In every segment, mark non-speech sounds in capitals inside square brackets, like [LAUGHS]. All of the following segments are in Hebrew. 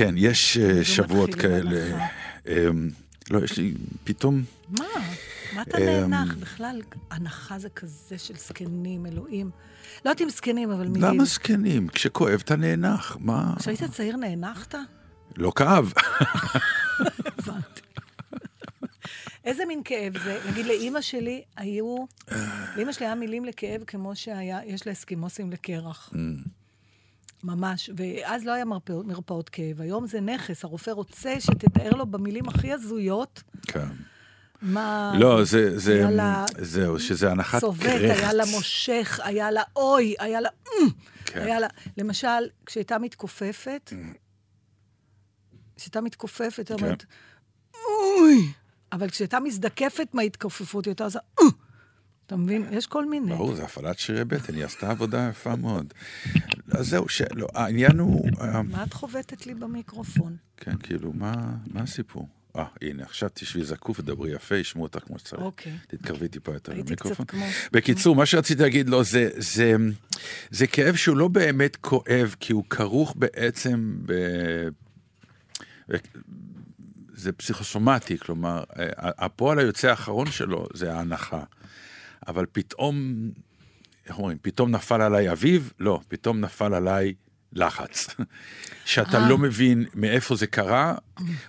כן, יש אה, שבועות כאלה. אמ, לא, יש לי פתאום... מה? מה אתה אמ, נאנח? בכלל, הנחה זה כזה של זקנים, אלוהים. לא יודעת אם זקנים, אבל מילים. למה זקנים? כשכואב אתה נאנח, מה? כשהיית צעיר נאנחת? לא כאב. הבנתי. איזה מין כאב זה? נגיד, לאימא שלי היו... לאימא שלי היה מילים לכאב כמו שהיה, יש לאסקימוסים לקרח. Mm. ממש. ואז לא היה מרפאות, מרפאות כאב. היום זה נכס. הרופא רוצה שתתאר לו במילים הכי הזויות כן. מה... לא, זה, זה, היה לה זהו, שזה הנחת צובט, קרחץ. היה לה מושך, היה לה אוי, היה לה... "אמ", כן. היה לה... למשל, כשהייתה מתכופפת, כשהייתה מתכופפת, היא כן. אומרת, אוי, אבל כשהייתה מזדקפת מההתכופפות, היא הייתה עושה, "אה". אתה מבין? יש כל מיני. ברור, זה הפעלת שרירי בטן, היא עשתה עבודה יפה מאוד. אז זהו, שלא, העניין הוא... אה, מה את חובטת לי במיקרופון? כן, כאילו, מה, מה הסיפור? אה, הנה, עכשיו תשבי זקוף ודברי יפה, ישמעו אותך כמו שצריך. אוקיי. תתקרבי טיפה יותר למיקרופון. כמו... בקיצור, מה שרציתי להגיד לו, זה, זה, זה כאב שהוא לא באמת כואב, כי הוא כרוך בעצם ב... זה פסיכוסומטי, כלומר, הפועל היוצא האחרון שלו זה ההנחה. אבל פתאום, איך אומרים, פתאום נפל עליי אביב? לא, פתאום נפל עליי לחץ. שאתה אה. לא מבין מאיפה זה קרה,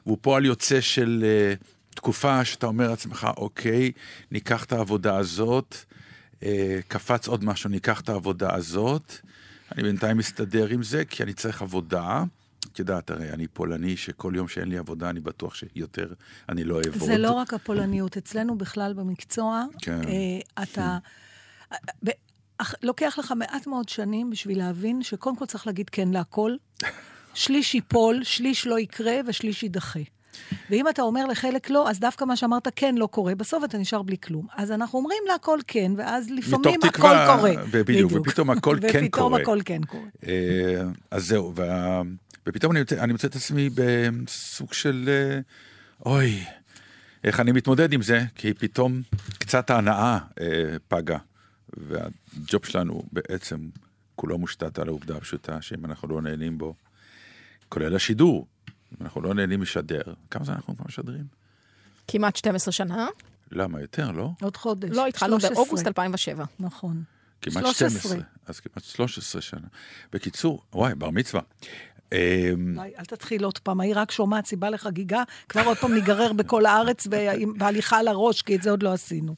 והוא פועל יוצא של uh, תקופה שאתה אומר לעצמך, אוקיי, ניקח את העבודה הזאת, uh, קפץ עוד משהו, ניקח את העבודה הזאת, אני בינתיים מסתדר עם זה, כי אני צריך עבודה. את יודעת, הרי אני פולני, שכל יום שאין לי עבודה, אני בטוח שיותר אני לא אעבוד. זה לא רק הפולניות, אצלנו בכלל במקצוע, כן. אה, אתה... ב- אך- לוקח לך מעט מאוד שנים בשביל להבין שקודם כל צריך להגיד כן להכל. [LAUGHS] שליש ייפול, שליש לא יקרה ושליש יידחה. ואם אתה אומר לחלק לא, אז דווקא מה שאמרת כן לא קורה, בסוף אתה נשאר בלי כלום. אז אנחנו אומרים להכל כן, ואז לפעמים מתוך תקווה, הכל קורה. ובדיוק, ופתאום הכל כן ופתאום קורה. הכל כן קורה. אה, אז זהו, וה... ופתאום אני מוצא, אני מוצא את עצמי בסוג של, אה, אוי, איך אני מתמודד עם זה, כי פתאום קצת ההנאה אה, פגה, והג'וב שלנו בעצם כולו מושתת על העובדה הפשוטה שאם אנחנו לא נהנים בו, כולל השידור, אם אנחנו לא נהנים לשדר, כמה זמן אנחנו כבר משדרים? כמעט 12 שנה. למה, יותר, לא? עוד חודש. לא, התחלנו 13. באוגוסט 2007. נכון. כמעט 13. 12, אז כמעט 13 שנה. בקיצור, וואי, בר מצווה. אמ, אל תתחיל עוד פעם, היא רק שומעת סיבה לחגיגה, כבר עוד פעם ניגרר בכל הארץ בהליכה על הראש, כי את זה עוד לא עשינו.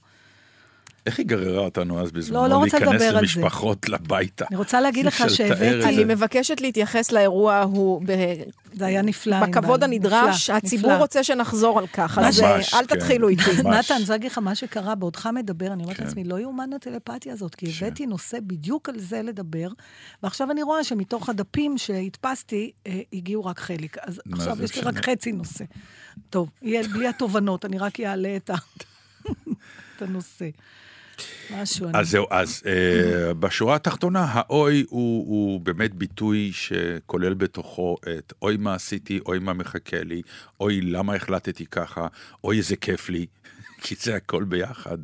איך היא גררה אותנו אז בזמנו לא, לא רוצה להיכנס. למשפחות לביתה? אני רוצה להגיד לך שהבאתי, את אני. מבקשת להתייחס לאירוע ההוא ב- זה היה נפלא. בכבוד הנדרש, נפלא, הציבור נפלא. רוצה שנחזור על כך, אז ממש, אה, אל כן. תתחילו איתי. ממש. נתן, אני רוצה להגיד לך מה שקרה, בעודך מדבר, אני אומרת כן. לעצמי, לא יאומן הטלפתיה הזאת, כי כן. הבאתי נושא בדיוק על זה לדבר, ועכשיו אני רואה שמתוך הדפים שהדפסתי, אה, הגיעו רק חלק. אז עכשיו יש לי? רק חצי נושא. טוב, יהיה בלי התובנות, אני רק אעלה את ה- [LAUGHS] את הנושא. משהו, אני... אז זהו, אז אה, בשורה התחתונה, האוי הוא, הוא באמת ביטוי שכולל בתוכו את אוי מה עשיתי, אוי מה מחכה לי, אוי למה החלטתי ככה, אוי איזה כיף לי, [LAUGHS] כי זה הכל ביחד.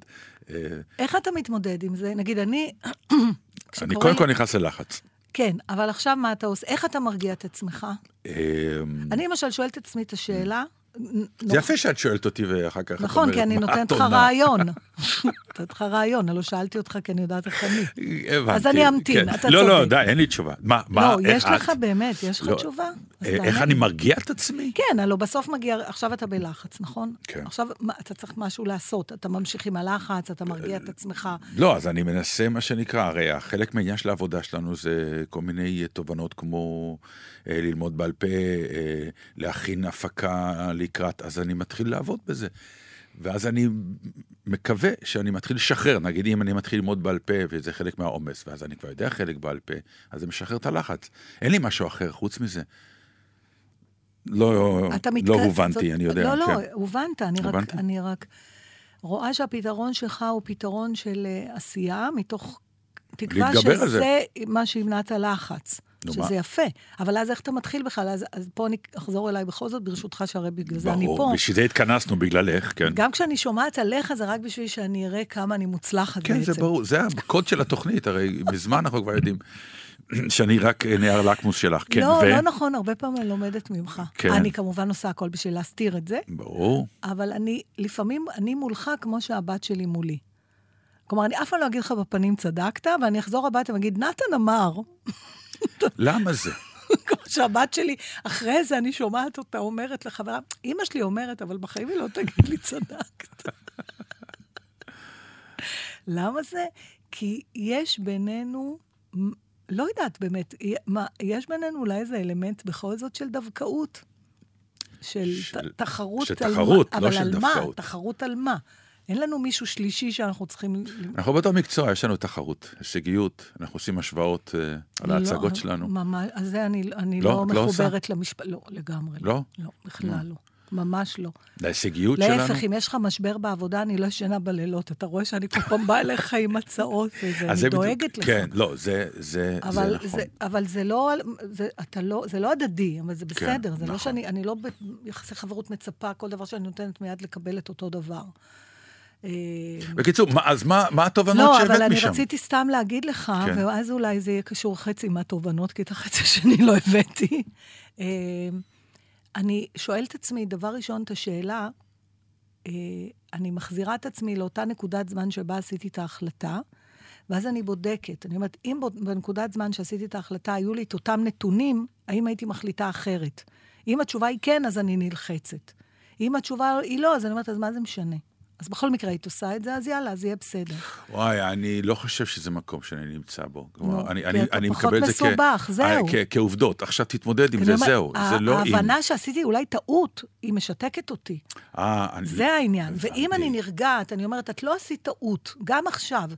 אה, איך אתה מתמודד עם זה? נגיד, אני... [CLEARS THROAT] אני קודם כל נכנס ללחץ. כן, אבל עכשיו מה אתה עושה? איך אתה מרגיע את עצמך? אה, אני למשל שואלת את עצמי את השאלה... זה יפה שאת שואלת אותי ואחר כך את נכון, אומרת, כי אני "מה את נותנת לך עונה?" רעיון. [LAUGHS] נתתי לך רעיון, הלוא שאלתי אותך כי אני יודעת איך אני. הבנתי. אז אני אמתין, כן. אתה לא, לא, צודק. די, אין לי תשובה. מה, מה, לא, איך יש את? לך באמת, יש לך לא, תשובה? אה, איך. אני מרגיע את עצמי? כן, הלוא בסוף מגיע, עכשיו אתה בלחץ, נכון? כן. עכשיו אתה צריך משהו לעשות, אתה ממשיך עם הלחץ, אתה מרגיע את עצמך. לא, אז אני מנסה מה שנקרא, הרי חלק מהעניין של העבודה שלנו זה כל מיני תובנות כמו אה, ללמוד בעל פה, אה, להכין הפקה לקראת, אז אני מתחיל לעבוד בזה. ואז אני מקווה שאני מתחיל לשחרר, נגיד אם אני מתחיל ללמוד בעל פה וזה חלק מהעומס, ואז אני כבר יודע חלק בעל פה, אז זה משחרר את הלחץ. אין לי משהו אחר חוץ מזה. לא, אתה לא מתק- הובנתי, זאת- אני יודע. לא, לא, כן. הובנת, אני רק, הבנתי. אני רק רואה שהפתרון שלך הוא פתרון של אה, עשייה, מתוך תקווה. שזה מה שימנע את הלחץ. נו, שזה מה? יפה. אבל אז איך אתה מתחיל בכלל? אז, אז פה אני אחזור אליי בכל זאת, ברשותך, שהרי בגלל זה אני פה. ברור, בשביל זה התכנסנו, בגללך, כן. גם כשאני שומעת עליך, זה רק בשביל שאני אראה כמה אני מוצלחת כן, בעצם. זה ברור, זה הקוד של התוכנית, הרי מזמן אנחנו כבר יודעים שאני רק נייר לקמוס שלך, כן, לא, ו... לא נכון, הרבה פעמים אני לומדת ממך. כן. אני כמובן עושה הכל בשביל להסתיר את זה, ברור. אבל אני, לפעמים, אני מולך כמו שהבת שלי מולי. כלומר, אני אף פעם לא אגיד לך בפנים צדקת, ואני אחזור הביתה ואגיד, נתן אמר, למה זה? כמו שהבת שלי, אחרי זה אני שומעת אותה אומרת לחברה, אימא שלי אומרת, אבל בחיים היא לא תגיד לי צדקת. למה זה? כי יש בינינו, לא יודעת באמת, מה, יש בינינו אולי איזה אלמנט בכל זאת של דווקאות. של, של- ת- תחרות של על תחרות, מה, לא אבל של על דווקאות. מה? תחרות על מה? אין לנו מישהו שלישי שאנחנו צריכים... אנחנו באותו מקצוע, יש לנו תחרות, הישגיות, אנחנו עושים השוואות אה, על ההצגות לא, שלנו. ממש, אז זה אני, אני לא, לא, לא? מחוברת למשפט, לא, לגמרי. לא? לא, בכלל לא. ממש לא. להישגיות שלנו. להפך, אם יש לך משבר בעבודה, אני לא ישנה בלילות. אתה רואה שאני כל פעם באה אליך עם הצעות, וזה, אני זה דואגת לך. כן, לא, זה זה- זה אבל נכון. זה, אבל זה לא, זה, אתה לא, זה לא הדדי, אבל זה בסדר. זה לא נכון. שאני, אני לא ביחסי חברות מצפה כל דבר שאני נותנת מיד לקבל את אותו דבר. אה, בקיצור, מה- אז מה מה התובנות לא, שהבאת אבל אני משם? רציתי סתם להגיד לך, כן. ואז אולי זה יהיה קשור חצי מהתובנות, כי את החצי השני לא הבאתי. אה, אני שואלת עצמי, דבר ראשון, את השאלה, אה, אני מחזירה את עצמי לאותה נקודת זמן שבה עשיתי את ההחלטה, ואז אני בודקת. אני אומרת, אם בנקודת זמן שעשיתי את ההחלטה היו לי את אותם נתונים, האם הייתי מחליטה אחרת? אם התשובה היא כן, אז אני נלחצת. אם התשובה היא לא, אז אני אומרת, אז מה זה משנה? אז בכל מקרה היית עושה את זה, אז יאללה, אז יהיה בסדר. וואי, אני לא חושב שזה מקום שאני נמצא בו. כלומר, אני, כי אני, אתה אני פחות מקבל את זה כ- מסובך, זהו. אה, כ- כעובדות. עכשיו תתמודד עם אני זה, אומרת, זהו. זה לא אם. ההבנה שעשיתי אולי טעות, היא משתקת אותי. אה, אני- זה העניין. ואם. אני נרגעת, אני אומרת, את לא עשית טעות, גם עכשיו.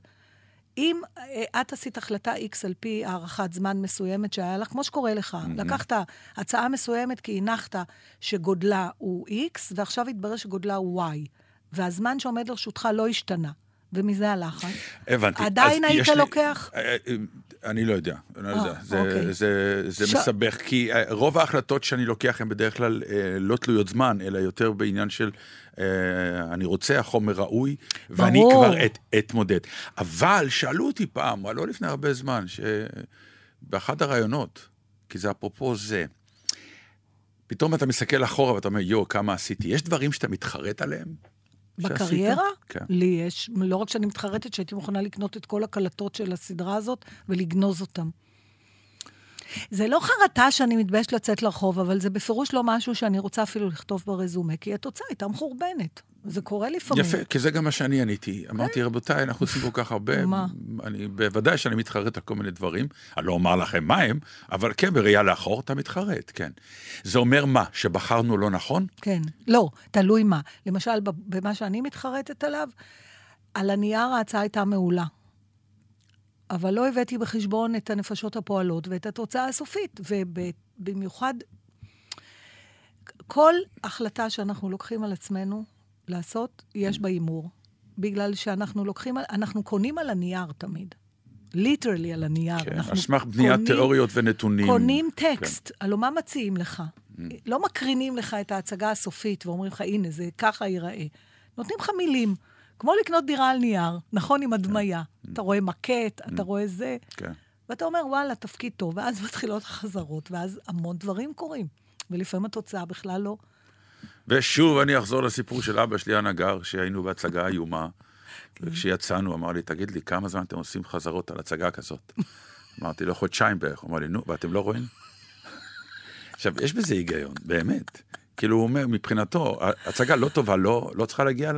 אם אה, את עשית החלטה X על פי הערכת זמן מסוימת שהיה לך, כמו שקורה לך, לקחת הצעה מסוימת כי הנחת שגודלה הוא X, ועכשיו התברר שגודלה הוא Y, והזמן שעומד לרשותך לא השתנה, ומזה הלחץ. הבנתי. עדיין היית לי- לוקח? אה, אה, אני לא יודע, אני לא אה, יודע. זה- אוקיי. זה- זה ש- מסבך, כי אה, רוב ההחלטות שאני לוקח הן בדרך כלל אה, לא תלויות זמן, אלא יותר בעניין של אה, אני רוצה, החומר ראוי, ואני ברור. כבר את- אתמודד. אבל שאלו אותי פעם, לא לפני הרבה זמן, שבאחד הראיונות, כי זה אפרופו זה, פתאום אתה מסתכל אחורה ואתה אומר, יואו, כמה עשיתי. יש דברים שאתה מתחרט עליהם? בקריירה? כן. לי יש, לא רק שאני מתחרטת, שהייתי מוכנה לקנות את כל הקלטות של הסדרה הזאת ולגנוז אותן. זה לא חרטה שאני מתביישת לצאת לרחוב, אבל זה בפירוש לא משהו שאני רוצה אפילו לכתוב ברזומה, כי התוצאה הייתה מחורבנת. זה קורה לפעמים. יפה, כי זה גם מה שאני עניתי. אמרתי, רבותיי, אנחנו עושים כל כך הרבה, כן. מה? אני, בוודאי שאני מתחרט על כל מיני דברים, אני לא אומר לכם מה הם, אבל כן, בראייה לאחור אתה מתחרט, כן. זה אומר מה, שבחרנו לא נכון? כן. לא, תלוי מה. למשל, במה שאני מתחרטת עליו, על הנייר ההצעה הייתה מעולה. אבל לא הבאתי בחשבון את הנפשות הפועלות ואת התוצאה הסופית. ובמיוחד, כל החלטה שאנחנו לוקחים על עצמנו לעשות, יש בה הימור. בגלל שאנחנו לוקחים, אנחנו קונים על הנייר תמיד. literally על הנייר. כן, על סמך בניית תיאוריות ונתונים. קונים כן. טקסט, הלוא מה מציעים לך? לא מקרינים לך את ההצגה הסופית ואומרים לך, הנה, זה ככה ייראה. נותנים לך מילים, כמו לקנות דירה על נייר, נכון, עם הדמיה. אתה רואה מקט, אתה רואה זה, כן. ואתה אומר, וואלה, תפקיד טוב, ואז מתחילות החזרות, ואז המון דברים קורים. ולפעמים התוצאה בכלל לא. ושוב אני אחזור לסיפור של אבא שלי הנגר, שהיינו בהצגה איומה. וכשיצאנו, אמר לי, תגיד לי, כמה זמן אתם עושים חזרות על הצגה כזאת? אמרתי לו, חודשיים בערך. הוא אמר לי, נו, ואתם לא רואים? עכשיו, יש בזה היגיון, באמת. כאילו, הוא אומר, מבחינתו, הצגה לא טובה, לא, לא צריכה להגיע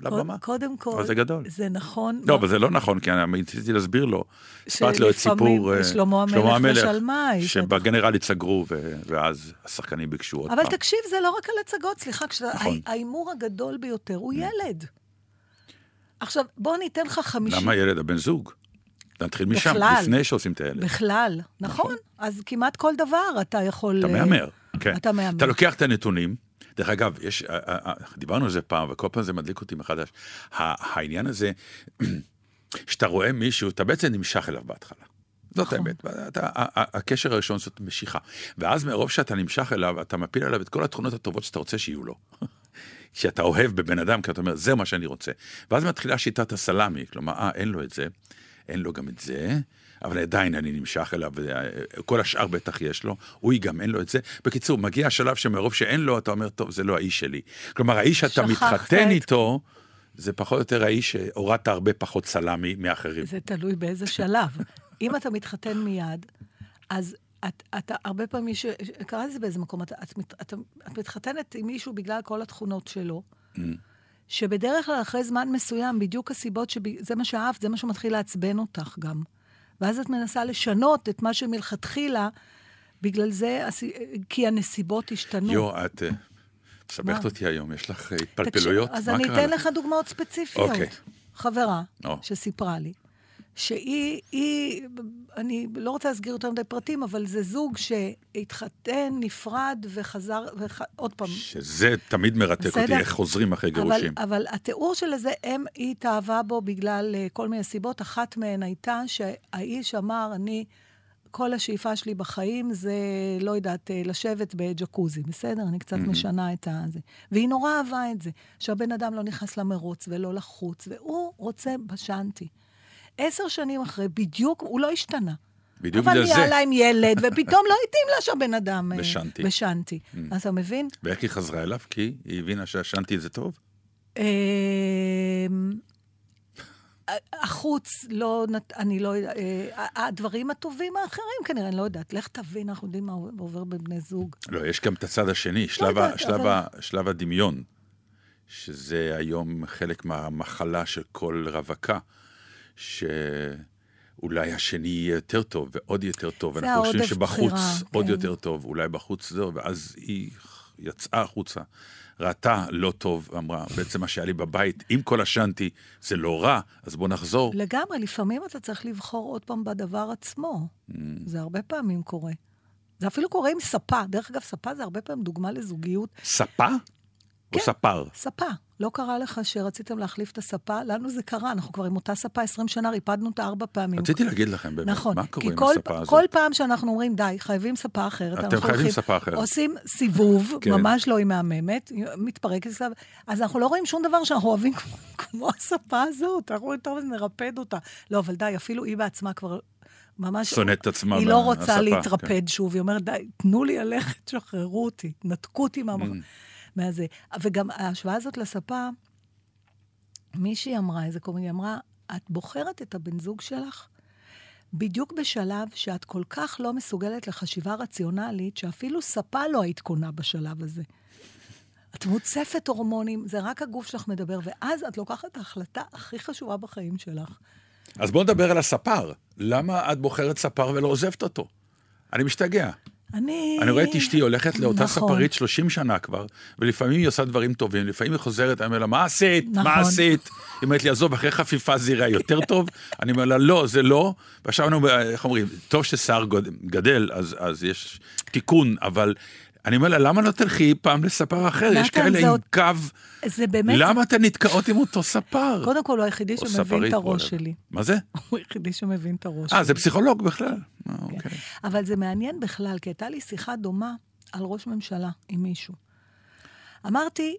לבמה. קודם כל, אבל זה גדול. זה נכון. לא, אבל זה לא נכון, כי אני ניסיתי להסביר לו. הסברתי לו את סיפור אה, שלמה המלך ושלמאי. שבגנרלית סגרו, ואז השחקנים ביקשו עוד אבל פעם. תקשיב, זה לא רק על הצגות, סליחה, נכון. ההימור הגדול ביותר הוא ילד. עכשיו, בוא ניתן לך חמישים... למה ילד? הבן זוג. נתחיל משם, בכלל. לפני שעושים את הילד. בכלל, נכון. אז כמעט כל דבר אתה יכול... אתה אה, מהמר, כן. אתה מהמר. אתה לוקח את הנתונים, דרך אגב, יש, אה, אה, אה, דיברנו על זה פעם, וכל פעם זה מדליק אותי מחדש. העניין הזה, [CLEARS THROAT] שאתה רואה מישהו, אתה בעצם נמשך אליו בהתחלה. זאת נכון. האמת, אתה, הקשר הראשון זאת משיכה. ואז מרוב שאתה נמשך אליו, אתה מפיל עליו את כל התכונות הטובות שאתה רוצה שיהיו לו. [LAUGHS] שאתה אוהב בבן אדם, כי אתה אומר, זה מה שאני רוצה. ואז מתחילה שיטת הסלאמי, כלומר, אה, אין לו את זה, אין לו גם את זה, אבל עדיין אני נמשך אליו, וכל השאר בטח יש לו, הוא גם אין לו את זה. בקיצור, מגיע השלב שמרוב שאין לו, אתה אומר, טוב, זה לא האיש שלי. כלומר, האיש שאתה מתחתן את- איתו, זה פחות או יותר האיש שהורדת הרבה פחות סלאמי מאחרים. זה תלוי באיזה שלב. אם אתה מתחתן מיד, אז את, אתה הרבה פעמים, ש... קראתי את זה באיזה מקום, את, את, את, את מתחתנת עם מישהו בגלל כל התכונות שלו, Mm. שבדרך כלל אחרי זמן מסוים, בדיוק הסיבות שזה מה שאהבת, זה מה שמתחיל לעצבן אותך גם. ואז את מנסה לשנות את מה שמלכתחילה, בגלל זה, כי הנסיבות השתנו. יו, את אה, מסבכת? אותי היום, יש לך אה, תקשיב, התפלפלויות? אז מה אני אתן לך? דוגמאות ספציפיות. אוקיי. חברה. שסיפרה לי, שהיא, היא, אני לא רוצה להסגיר יותר מדי פרטים, אבל זה זוג שהתחתן, נפרד וחזר, ועוד פעם. שזה תמיד מרתק אותי, בסדר. איך חוזרים אחרי אבל, גירושים. אבל התיאור של זה, הם, היא התאהבה בו בגלל אה, כל מיני סיבות. אחת מהן הייתה שהאיש אמר, אני, כל השאיפה שלי בחיים זה, לא יודעת, אה, לשבת בג'קוזי, בסדר? אני קצת משנה את הזה. והיא נורא אהבה את זה, שהבן אדם לא נכנס למרוץ ולא לחוץ, והוא רוצה בשנטי. עשר שנים אחרי, בדיוק, הוא לא השתנה. בדיוק אבל בגלל נהיה זה. לה עם ילד, ופתאום לא התאים לה שהבן אדם... אה, בשנטי. בשנטי. אז אתה מבין? ואיך היא חזרה אליו? כי היא הבינה שהשנתי זה טוב? אמ, החוץ, לא, אני לא יודעת, אה, הדברים הטובים האחרים כנראה, אני לא יודעת. לך תבין, אנחנו יודעים מה עובר בין בני זוג. לא, יש גם את הצד השני, אבל- ה, שלב הדמיון, שזה היום חלק מהמחלה של כל רווקה, שאולי השני יהיה יותר טוב ועוד יותר טוב, ואנחנו חושבים שבחוץ בחירה, עוד כן. יותר טוב, אולי בחוץ זהו, ואז היא יצאה החוצה, ראתה לא טוב, אמרה, בעצם מה שהיה לי בבית, עם כל השנתי, זה לא רע, אז בוא נחזור. לגמרי, לפעמים אתה צריך לבחור עוד פעם בדבר עצמו. Mm. זה הרבה פעמים קורה. זה אפילו קורה עם ספה. דרך אגב, ספה זה הרבה פעמים דוגמה לזוגיות. ספה? או כן. ספר? ספה. לא קרה לך שרציתם להחליף את הספה? לנו זה קרה, אנחנו כבר עם אותה ספה 20 שנה, ריפדנו אותה ארבע פעמים. רציתי להגיד לכם באמת, נכון, מה קורה עם כל, הספה הזאת? כל פעם שאנחנו אומרים, די, חייבים ספה אחרת, אתם חייבים הולכים- ספה אחרת. עושים סיבוב, [LAUGHS] כן. ממש לא היא מהממת, מתפרקת, אז אנחנו לא רואים שום דבר שאנחנו אוהבים כמו, כמו הספה הזאת, אנחנו טוב, נרפד אותה. לא, אבל די, אפילו היא בעצמה כבר ממש... שונאת את עצמה היא לא רוצה כן. להתרפד שוב, היא אומרת, די, תנו לי ללכת, שחררו אותי, נתקו אותי מה... Mm. מהזה. וגם ההשוואה הזאת לספה, מישהי אמרה, איזה קומי, היא אמרה, את בוחרת את הבן זוג שלך בדיוק בשלב שאת כל כך לא מסוגלת לחשיבה רציונלית, שאפילו ספה לא היית קונה בשלב הזה. את מוצפת הורמונים, זה רק הגוף שלך מדבר, ואז את לוקחת את ההחלטה הכי חשובה בחיים שלך. אז בואו נדבר על הספר. למה את בוחרת ספר ולא עוזבת אותו? אני משתגע. אני... אני רואה את אשתי הולכת לאותה נכון. ספרית 30 שנה כבר, ולפעמים היא עושה דברים טובים, לפעמים היא חוזרת, אני אומר לה, מה עשית? נכון. מה עשית? היא אומרת לי, עזוב, אחרי חפיפה זה יראה יותר טוב. אני אומר לה, לא, זה לא. ועכשיו אנחנו, איך אומרים, טוב גוד- גדל, אז, אז יש תיקון, אבל אני אומר לה, למה לא תלכי פעם לספר אחר? יש כאלה זה עם עוד- קו. זה באמת... למה אתן נתקעות עם אותו ספר? קודם כל, הוא היחידי שמבין את הראש. שלי. מה זה? [LAUGHS] הוא היחידי שמבין את הראש אה, זה שלי. פסיכולוג בכלל. אה, אוקיי. אבל זה מעניין בכלל, כי הייתה לי שיחה דומה על ראש ממשלה עם מישהו. אמרתי,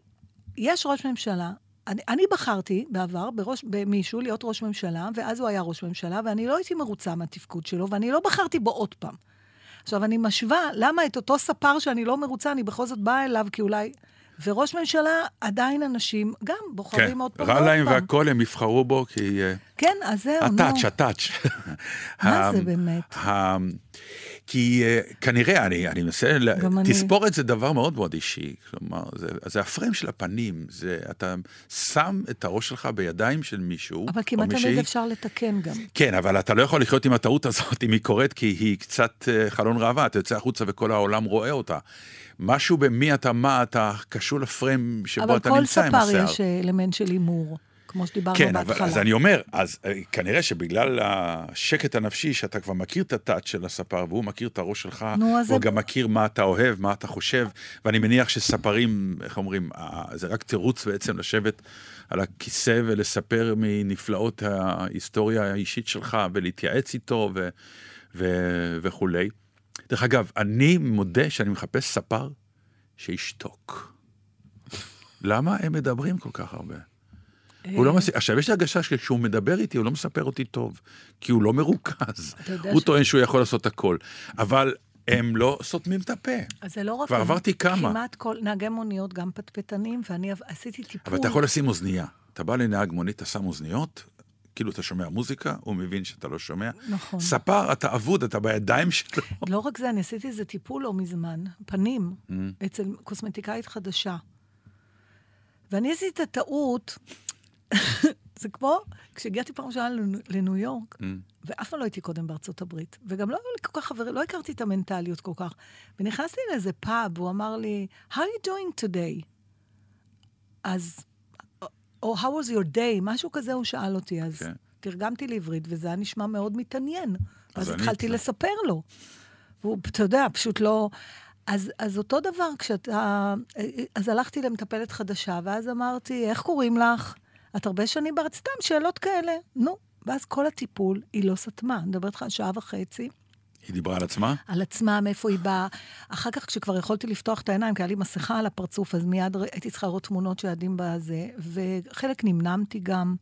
יש ראש ממשלה, אני, אני בחרתי בעבר בראש, במישהו להיות ראש ממשלה, ואז הוא היה ראש ממשלה, ואני לא הייתי מרוצה מהתפקוד שלו, ואני לא בחרתי בו עוד פעם. עכשיו, אני משווה, למה את אותו ספר שאני לא מרוצה, אני בכל זאת באה אליו, כי אולי... וראש ממשלה, עדיין אנשים גם בוחרים כן, עוד פעם רע ועוד להם. והכל, הם יבחרו בו, כי... אה, כן, אז זהו, נו. הטאץ', הטאץ'. מה זה [LAUGHS] באמת? כי אה, כנראה, אני, אני מנסה, ל- גם אני. תספורת זה דבר מאוד מאוד אישי. כלומר, זה, זה הפריים של הפנים, זה, אתה שם את הראש שלך בידיים של מישהו, אבל כמעט מישהי. תמיד אפשר לתקן גם. כן, אבל אתה לא יכול לחיות עם הטעות הזאת אם היא קורית, כי היא קצת אה, חלון ראווה, אתה יוצא החוצה וכל העולם רואה אותה. משהו במי אתה מה, אתה קשור לפריים שבו אבל אתה כל נמצא עם ספר השיער. יש אה, אלמנט של הימור, כמו שדיברנו כן, בהתחלה. אז אני אומר, אז אה, כנראה שבגלל השקט הנפשי, שאתה כבר מכיר את הטאט של הספר, והוא מכיר את הראש שלך, נו, אז הוא זה- גם מכיר מה אתה אוהב, מה אתה חושב, ואני מניח שספרים, איך אומרים, אה, זה רק תירוץ בעצם לשבת על הכיסא ולספר מנפלאות ההיסטוריה האישית שלך, ולהתייעץ איתו ו, ו, וכולי. דרך אגב, אני מודה שאני מחפש ספר שישתוק. למה הם מדברים כל כך הרבה? הוא לא מס... עכשיו, יש לי הרגשה שכשהוא מדבר איתי, הוא לא מספר אותי טוב, כי הוא לא מרוכז. הוא ש- טוען שהוא יכול לעשות הכל, אבל הם לא סותמים את הפה. אז זה לא רק... כבר עברתי כמה. כמעט כל נהגי מוניות, גם פטפטנים, ואני עשיתי טיפול. אבל אתה יכול לשים אוזנייה. אתה בא לנהג מונית, אתה שם אוזניות, כאילו אתה שומע מוזיקה, הוא מבין שאתה לא שומע. נכון. ספר, אתה אבוד, אתה בידיים שלו. לא רק זה, אני עשיתי איזה טיפול לא מזמן, פנים, Mm. אצל קוסמטיקאית חדשה. ואני עשיתי את הטעות, [LAUGHS] זה כמו כשהגעתי פעם ראשונה לניו- יורק, Mm. ואף פעם לא הייתי קודם בארצות הברית, וגם לא היו לי כל כך חברים, לא הכרתי את המנטליות כל כך. ונכנסתי לאיזה פאב, הוא אמר לי, How are you doing today? אז, או How was your day? משהו כזה הוא שאל אותי, אז כן. תרגמתי לעברית, וזה היה נשמע מאוד מתעניין. אז התחלתי איתך. לספר לו. והוא, אתה יודע, פשוט לא... אז, אז אותו דבר, כשאתה... אז הלכתי למטפלת חדשה, ואז אמרתי, איך קוראים לך? את הרבה שנים בארץ, סתם שאלות כאלה. נו. ואז כל הטיפול, היא לא סתמה. אני מדברת איתך על שעה וחצי. היא דיברה על עצמה? על עצמה, מאיפה היא באה. אחר כך, כשכבר יכולתי לפתוח את העיניים, כי היה לי מסכה על הפרצוף, אז מיד הייתי צריכה לראות תמונות של ילדים בזה, וחלק נמנמתי גם.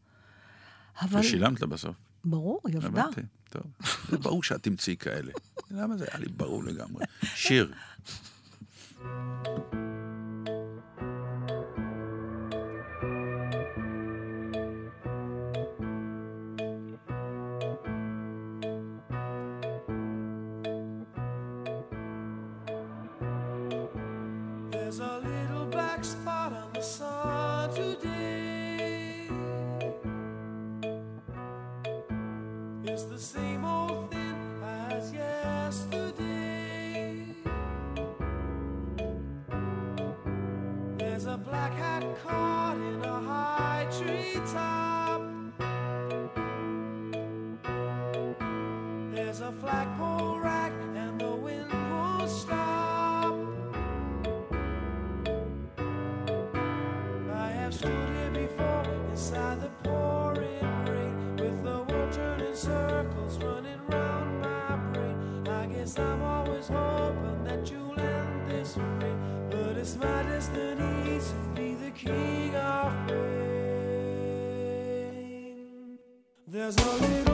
אבל ושילמת לה בסוף. ברור, היא עבדה. הבנתי, טוב. זה ברור שאת תמצאי כאלה. למה זה היה לי ברור לגמרי? שיר. There's a black hat caught in a high tree top. there's little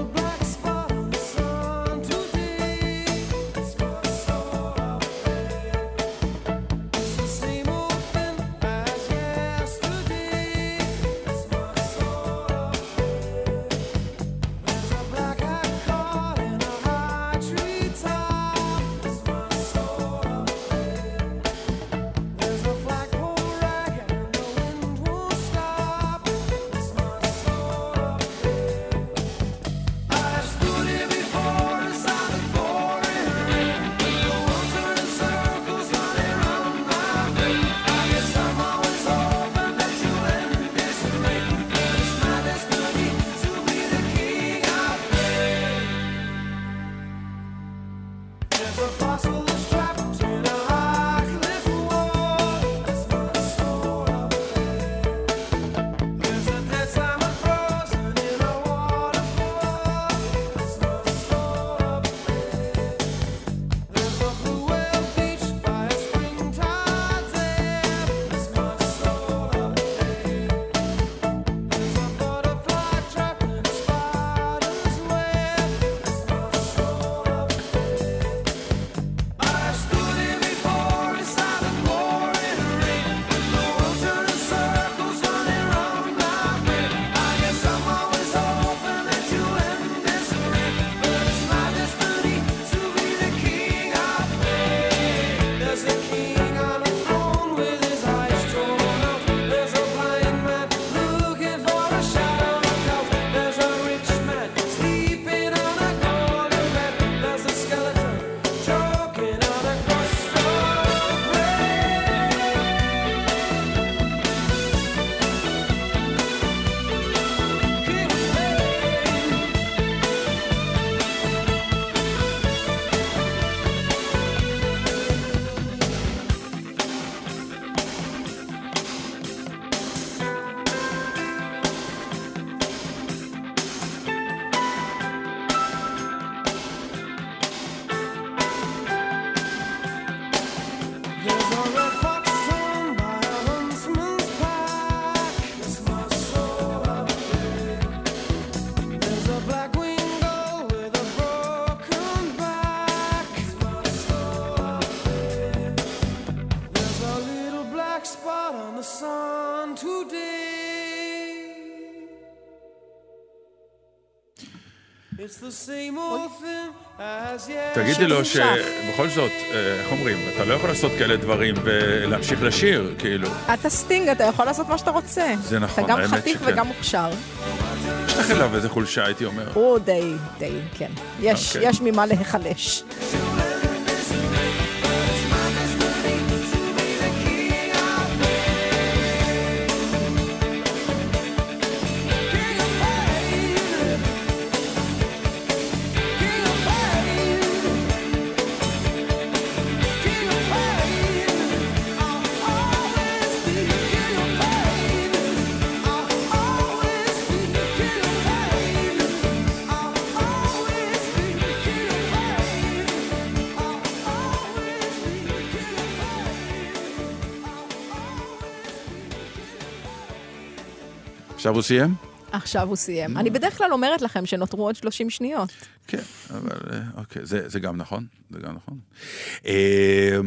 תגידי לו. שבכל זאת, אה, איך אומרים, אתה לא יכול לעשות כאלה דברים ולהמשיך לשיר, כאילו. אתה סטינג, אתה יכול לעשות מה שאתה רוצה. זה נכון, אתה גם האמת חתיך שכן. וגם מוכשר. יש לך אליו איזה חולשה, הייתי אומר. הוא די, די, כן. יש, אוקיי. יש ממה להיחלש. עכשיו הוא סיים? עכשיו הוא סיים. אני בדרך כלל אומרת לכם שנותרו עוד 30 שניות. כן, אבל אה, אוקיי, זה, זה גם נכון, זה גם נכון. אה,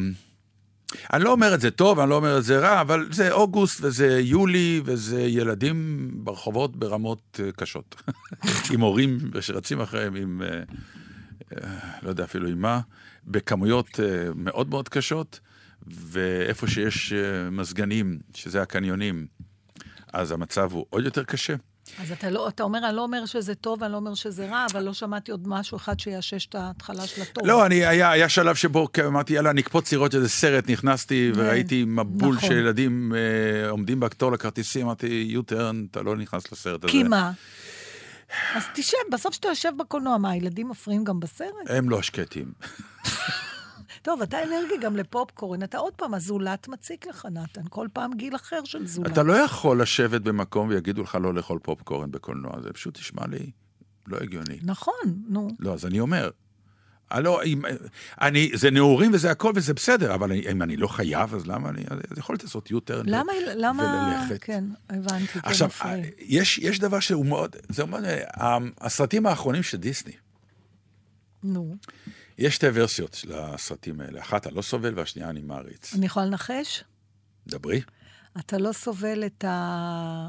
אני לא אומר את זה טוב, אני לא אומר את זה רע, אבל זה אוגוסט וזה יולי וזה ילדים ברחובות ברמות אה, קשות. [LAUGHS] עם הורים שרצים אחריהם עם, אה, לא יודע אפילו עם מה, בכמויות מאוד מאוד קשות, ואיפה שיש מזגנים, שזה הקניונים, אז המצב הוא עוד יותר קשה. אז אתה, לא, אתה אומר, אני לא אומר שזה טוב, אני לא אומר שזה רע, אבל לא שמעתי עוד משהו אחד שיאשש את ההתחלה של הטוב. לא, אני, היה, היה שלב שבו כן, אמרתי, יאללה, נקפוץ לראות איזה סרט, נכנסתי וראיתי מבול נכון. של ילדים אה, עומדים בכתור לכרטיסים, אמרתי, יוטרן, אתה לא נכנס לסרט הזה. כי מה? אז תשב, בסוף כשאתה יושב בקולנוע, מה, הילדים מפריעים גם בסרט? הם לא שקטים. [LAUGHS] טוב, אתה אלרגי גם לפופקורן, אתה עוד פעם, הזולת מציק לך, נתן. כל פעם גיל אחר של זולת. אתה לא יכול לשבת במקום ויגידו לך לא לאכול פופקורן בקולנוע, זה פשוט נשמע לי לא הגיוני. נכון, נו. לא, אז אני אומר, הלא, אם, אני, זה נעורים וזה הכל וזה בסדר, אבל אני, אם אני לא חייב, אז למה אני, אז יכולתי לעשות יוטרן למה, למה, וללכת. כן, הבנתי, כן, עכשיו, מפריע. יש, יש דבר שהוא מאוד, זה אומר, אה, הסרטים האחרונים של דיסני, נו. יש שתי ורסיות של הסרטים האלה, אחת אני לא סובל והשנייה אני מעריץ. אני יכולה לנחש? דברי. אתה לא סובל את ה...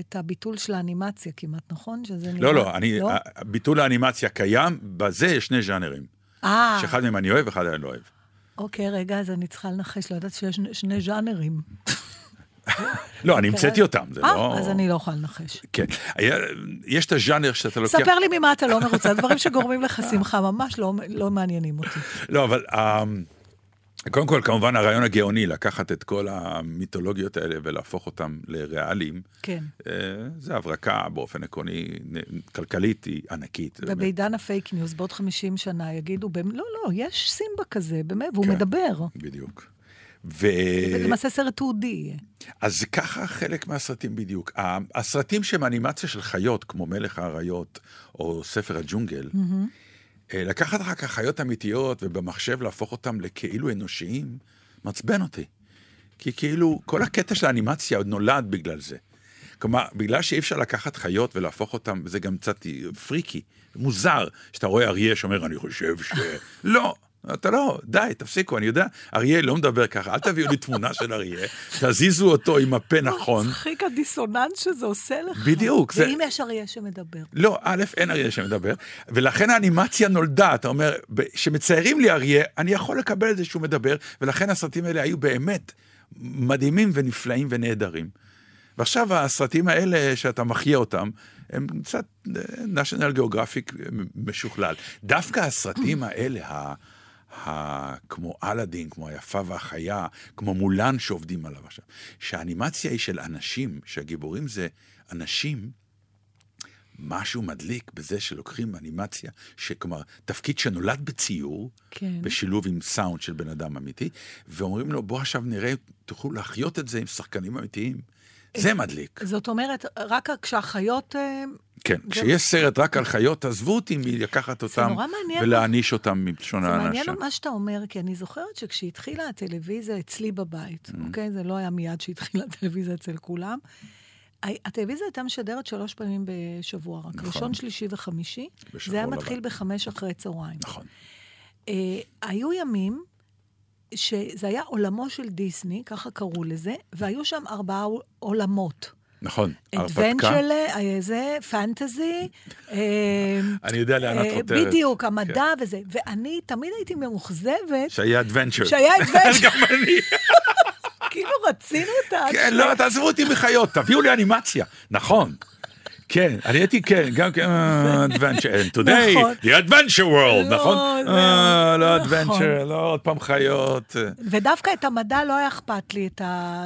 את הביטול של האנימציה כמעט, נכון? שזה נראה... לא, לא, אני, ה- ביטול האנימציה קיים, בזה יש שני ז'אנרים. אה, שאחד מהם אני אוהב, אחד אני לא אוהב. אוקיי, רגע, אז אני צריכה לנחש, לא יודעת שיש שני ז'אנרים. לא, אני המצאתי אותם, זה אה, לא... אז אני לא יכולה לנחש. כן. יש את הז'אנר שאתה לוקח... ספר לי ממה אתה לא מרוצה, דברים שגורמים לך שמחה ממש לא- לא מעניינים אותי. לא, אבל אמ, קודם כל, כמובן, הרעיון הגאוני, לקחת את כל המיתולוגיות האלה ולהפוך אותם לריאליים, כן. אה, זה הברקה באופן עקרוני, כלכלית היא ענקית. ובעידן ה fake news, בעוד 50 שנה יגידו, "במ- לא, לא, יש סימבה כזה, באמת, והוא כן. מדבר. בדיוק. ו... למעשה סרט תיעודי יהיה. אז זה ככה חלק מהסרטים בדיוק. הסרטים שהם אנימציה של חיות, כמו מלך האריות, או ספר הג'ונגל, אה, לקחת אחר כך חיות אמיתיות ובמחשב להפוך אותם לכאילו אנושיים, מעצבן אותי. כי כאילו, כל הקטע של האנימציה עוד נולד בגלל זה. כלומר, בגלל שאי אפשר לקחת חיות ולהפוך אותם, וזה גם קצת פריקי, מוזר, שאתה רואה אריה שאומר, אני חושב ש... [LAUGHS] לא, אתה לא, די, תפסיקו, אני יודע, אריה לא מדבר ככה, אל תביאו לי תמונה של אריה, תזיזו אותו עם הפה נכון. מצחיק הדיסוננס שזה עושה לך. בדיוק, זה- ואם יש אריה שמדבר. לא, א', אין אריה שמדבר, ולכן האנימציה נולדה, אתה אומר, כשמציירים לי אריה, אני יכול לקבל את זה שהוא מדבר, ולכן הסרטים האלה היו באמת מדהימים ונפלאים ונהדרים. ועכשיו הסרטים האלה, שאתה מחיה אותם, הם קצת אה, national geographic משוכלל. דווקא הסרטים האלה, ה... כמו אלאדין, כמו היפה והחיה, כמו מולן שעובדים עליו עכשיו, שהאנימציה היא של אנשים, שהגיבורים זה אנשים, משהו מדליק בזה שלוקחים אנימציה, שכלומר, תפקיד שנולד בציור, כן. בשילוב עם סאונד של בן אדם אמיתי, ואומרים לו, בוא עכשיו נראה, תוכלו להחיות את זה עם שחקנים אמיתיים. זה מדליק. זאת אומרת, רק כשהחיות... אה, כן, כשיש סרט רק על חיות, עזבו אותי מלקחת אותם. ולהעניש אותם מלשון זה מעניין האנשים. מה שאתה אומר, כי אני זוכרת שכשהתחילה הטלוויזיה אצלי בבית, Mm-hmm. אוקיי? זה לא היה מיד שהתחילה הטלוויזיה אצל כולם. הטלוויזיה הייתה משדרת שלוש פעמים בשבוע רק. נכון. ראשון, שלישי וחמישי. זה היה. מתחיל בחמש אחרי צהריים. נכון. אה, היו ימים שזה היה עולמו של דיסני, ככה קראו לזה, והיו שם ארבעה עולמות. נכון, הרפתקה. אדוונצ'ר, זה, פנטזי. אני יודע לאן את אה, חותרת. בדיוק, המדע וזה. ואני תמיד הייתי מאוכזבת, שהיה אדוונצ'ר. שהיה [LAUGHS] אדוונצ'ר, גם אני. [LAUGHS] כאילו רצינו את ה... כן, לא, תעזבו אותי מחיות, תביאו לי אנימציה. נכון. כן, אני הייתי, כן, גם כן, אה, adventure, and today, [LAUGHS] נכון. the adventure world, לא, נכון? אה, לא נכון. adventure, לא עוד פעם חיות. ודווקא את המדע לא היה אכפת לי את ה...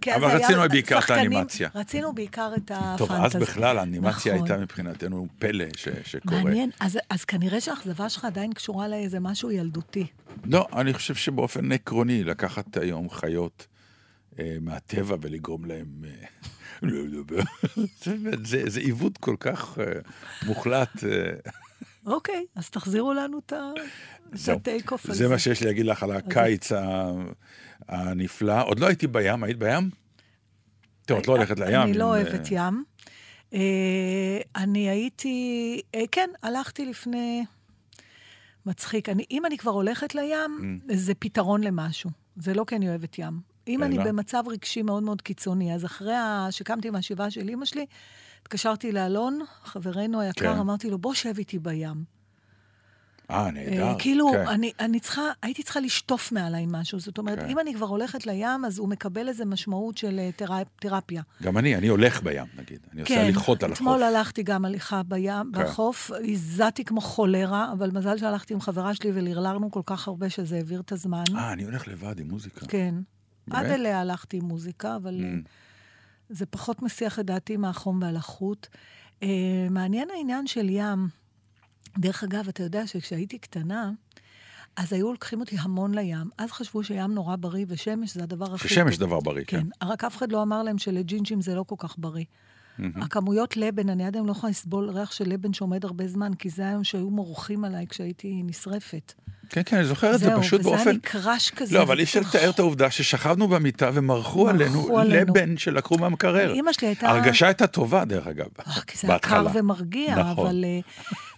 כן, אבל רצינו בעיקר את האנימציה. רצינו בעיקר את הפנטזי. טוב, אז בכלל האנימציה נכון. הייתה מבחינתנו פלא שקורה. מעניין, אז, כנראה שהאכזבה שלך עדיין קשורה לאיזה משהו ילדותי. לא, אני חושב שבאופן עקרוני, לקחת היום חיות מהטבע ולגרום להם... אה, [LAUGHS] לא לדבר. [LAUGHS] זה עיוות כל כך אה, מוחלט. אה, אוקיי, אז תחזירו לנו את. הטייק אוף זה מה שיש לי להגיד לך על הקיץ ה- הנפלא. עוד לא הייתי בים, היית בים? טוב, את לא הולכת לים. אני לא אוהבת אה, ים. אה, אני הייתי, אה, כן, הלכתי לפני... מצחיק. אני, אם אני כבר הולכת לים, Mm. זה פתרון למשהו. זה לא כי אני אוהבת ים. אם אני אלא? במצב רגשי מאוד מאוד קיצוני, אז אחרי שקמתי מהשבעה של אימא שלי, התקשרתי לאלון, חברנו היקר, כן. אמרתי לו, בוא שב איתי בים. אה, אה, נהדר. כאילו, כן. אני, אני צריכה, הייתי צריכה לשטוף מעליי משהו. זאת אומרת, כן. אם אני כבר הולכת לים, אז הוא מקבל איזה משמעות של אה, תרפ, תרפיה. גם אני, אני הולך בים, נגיד. אני עושה כן, הליכות על החוף. אתמול הלכתי גם הליכה בים, כן. בחוף, הזעתי כמו חולרה, אבל מזל שהלכתי עם חברה שלי ולרלרנו כל כך הרבה שזה העביר את הזמן. אה, אני הולך לבד עם מוזיקה. כן. עד אליה הלכתי עם מוזיקה, אבל Mm. אה, זה פחות מסיח את דעתי מהחום והלחות. אה, מעניין העניין של ים. דרך אגב, אתה יודע שכשהייתי קטנה, אז היו לוקחים אותי המון לים. אז חשבו שים נורא בריא ושמש זה הדבר הכי... ששמש. דבר בריא, כן. כן, רק אף אחד לא אמר להם שלג'ינג'ים זה לא כל כך בריא. הכמויות לבן, אני עד היום לא יכולה לסבול ריח של לבן שעומד הרבה זמן, כי זה היום שהיו מורחים עליי כשהייתי נשרפת. כן, כן, אני זוכר את זה זהו, פשוט וזה היה באופן... לי קראש כזה. לא, אבל אי אפשר וזה- לתאר את העובדה ששכבנו במיטה ומרחו מרחו עלינו. לבן שלקחו מהמקרר. אמא שלי הייתה- ההרגשה הייתה טובה, דרך אגב, אה, כי זה היה קר בהתחלה. ומרגיע, נכון. אבל אה,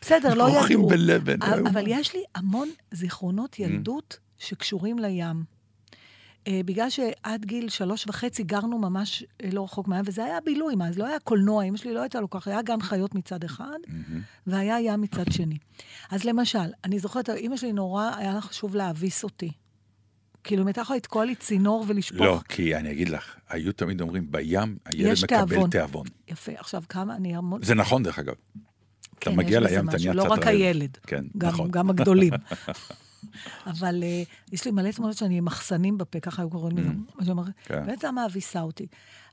בסדר, לא ידעו. מורחים בלבן, אבל-. יש לי המון זיכרונות ילדות שקשורים לים. אה, בגלל שעד גיל שלוש וחצי גרנו ממש אה, לא רחוק מהים, וזה היה בילוי, מה, אז לא היה קולנוע, אמא שלי לא הייתה לוקחת, היה גן חיות מצד אחד, והיה ים מצד שני. אז למשל, אני זוכרת, אמא שלי נורא, היה לה חשוב להביס אותי. כאילו, אם הייתה יכולה לתקוע לי צינור ולשפוך... לא, כי אני אגיד לך, היו תמיד אומרים, בים הילד מקבל תיאבון. תיאבון. יפה, עכשיו כמה אני המון... זה נכון, דרך אגב. אתה כן, מגיע יש בזה לים, אתה נהיה לא קצת רק רעב. הילד, כן, גם, נכון. גם הגדולים. [LAUGHS] אבל uh, יש לי מלא תמונות שאני עם מחסנים בפה, ככה היו קוראים לזה. באמת זה מאביסה אותי.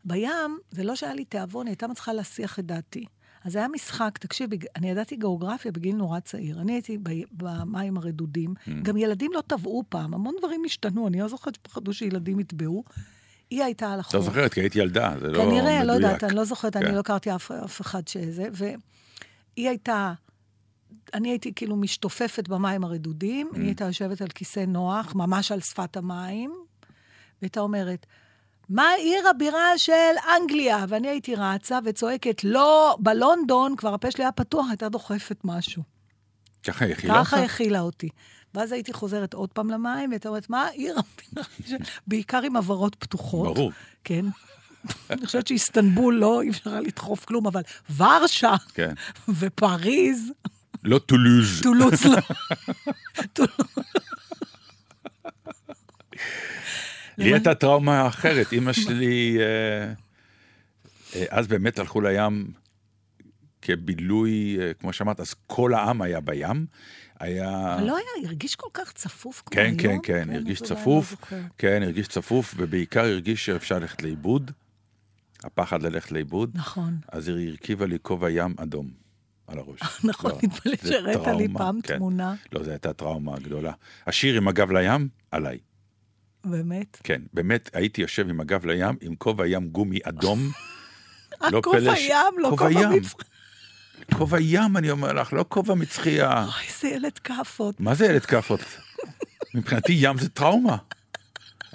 בים, זה לא שהיה לי תיאבון, היא הייתה מצליחה להסיח את דעתי. אז זה היה משחק, תקשיב, אני ידעתי גיאוגרפיה בגיל נורא צעיר. אני הייתי במים הרדודים, גם ילדים לא טבעו פעם, המון דברים השתנו, אני לא זוכרת שפחדו שילדים יטבעו. היא הייתה על החוף. לא זוכרת, כי הייתי ילדה, זה לא מדויק. כנראה, לא יודעת, אני לא זוכרת, אני כן. לא הכרתי אף אחד שזה, והיא הייתה, אני הייתי כאילו משתופפת במים הרדודים, Mm. היא הייתה יושבת על כיסא נוח, ממש על שפת המים, והייתה אומרת, מה עיר הבירה של אנגליה? ואני הייתי רצה וצועקת, לא, בלונדון, כבר הפה שלי היה פתוח, הייתה דוחפת משהו. ככה הכילה אותך? ככה הכילה אותי. ואז הייתי חוזרת עוד פעם למים, והייתה אומרת, מה עיר הבירה של... [LAUGHS] בעיקר עם עברות פתוחות. ברור. כן. אני חושבת שאיסטנבול לא, אי אפשר לדחוף כלום, אבל ורשה כן. [LAUGHS] ופריז, לא טולוז. טולוס לא. לי הייתה טראומה אחרת. אימא שלי, אה, אה, אז באמת הלכו לים כבילוי, אה, כמו שאמרת, אז כל העם היה בים. היה... לא היה, הרגיש כל כך צפוף כמו כן, היום. כן, כן, הרגיש אז אולי צפוף, לא. כן, הרגיש צפוף, ובעיקר הרגיש שאפשר ללכת לאיבוד, הפחד ללכת לאיבוד, נכון. אז היא הרכיבה לי כובע ים אדום על הראש. [LAUGHS] נכון, לא, נתפלא זה שהראית לי פעם כן. תמונה, לא, זו הייתה טראומה גדולה. השיר עם הגב לים, עליי. באמת. כן, באמת, הייתי יושב עם הגב לים, עם כובע ים גומי אדום. [LAUGHS] לא כובע פלא ש- ים, לא כובע כובע. מצחי. כובע ים, אני אומר לך, לא כובע מצחייה. אוי, איזה ילד כאפות. מה זה ילד כאפות? [LAUGHS] מבחינתי ים זה טראומה.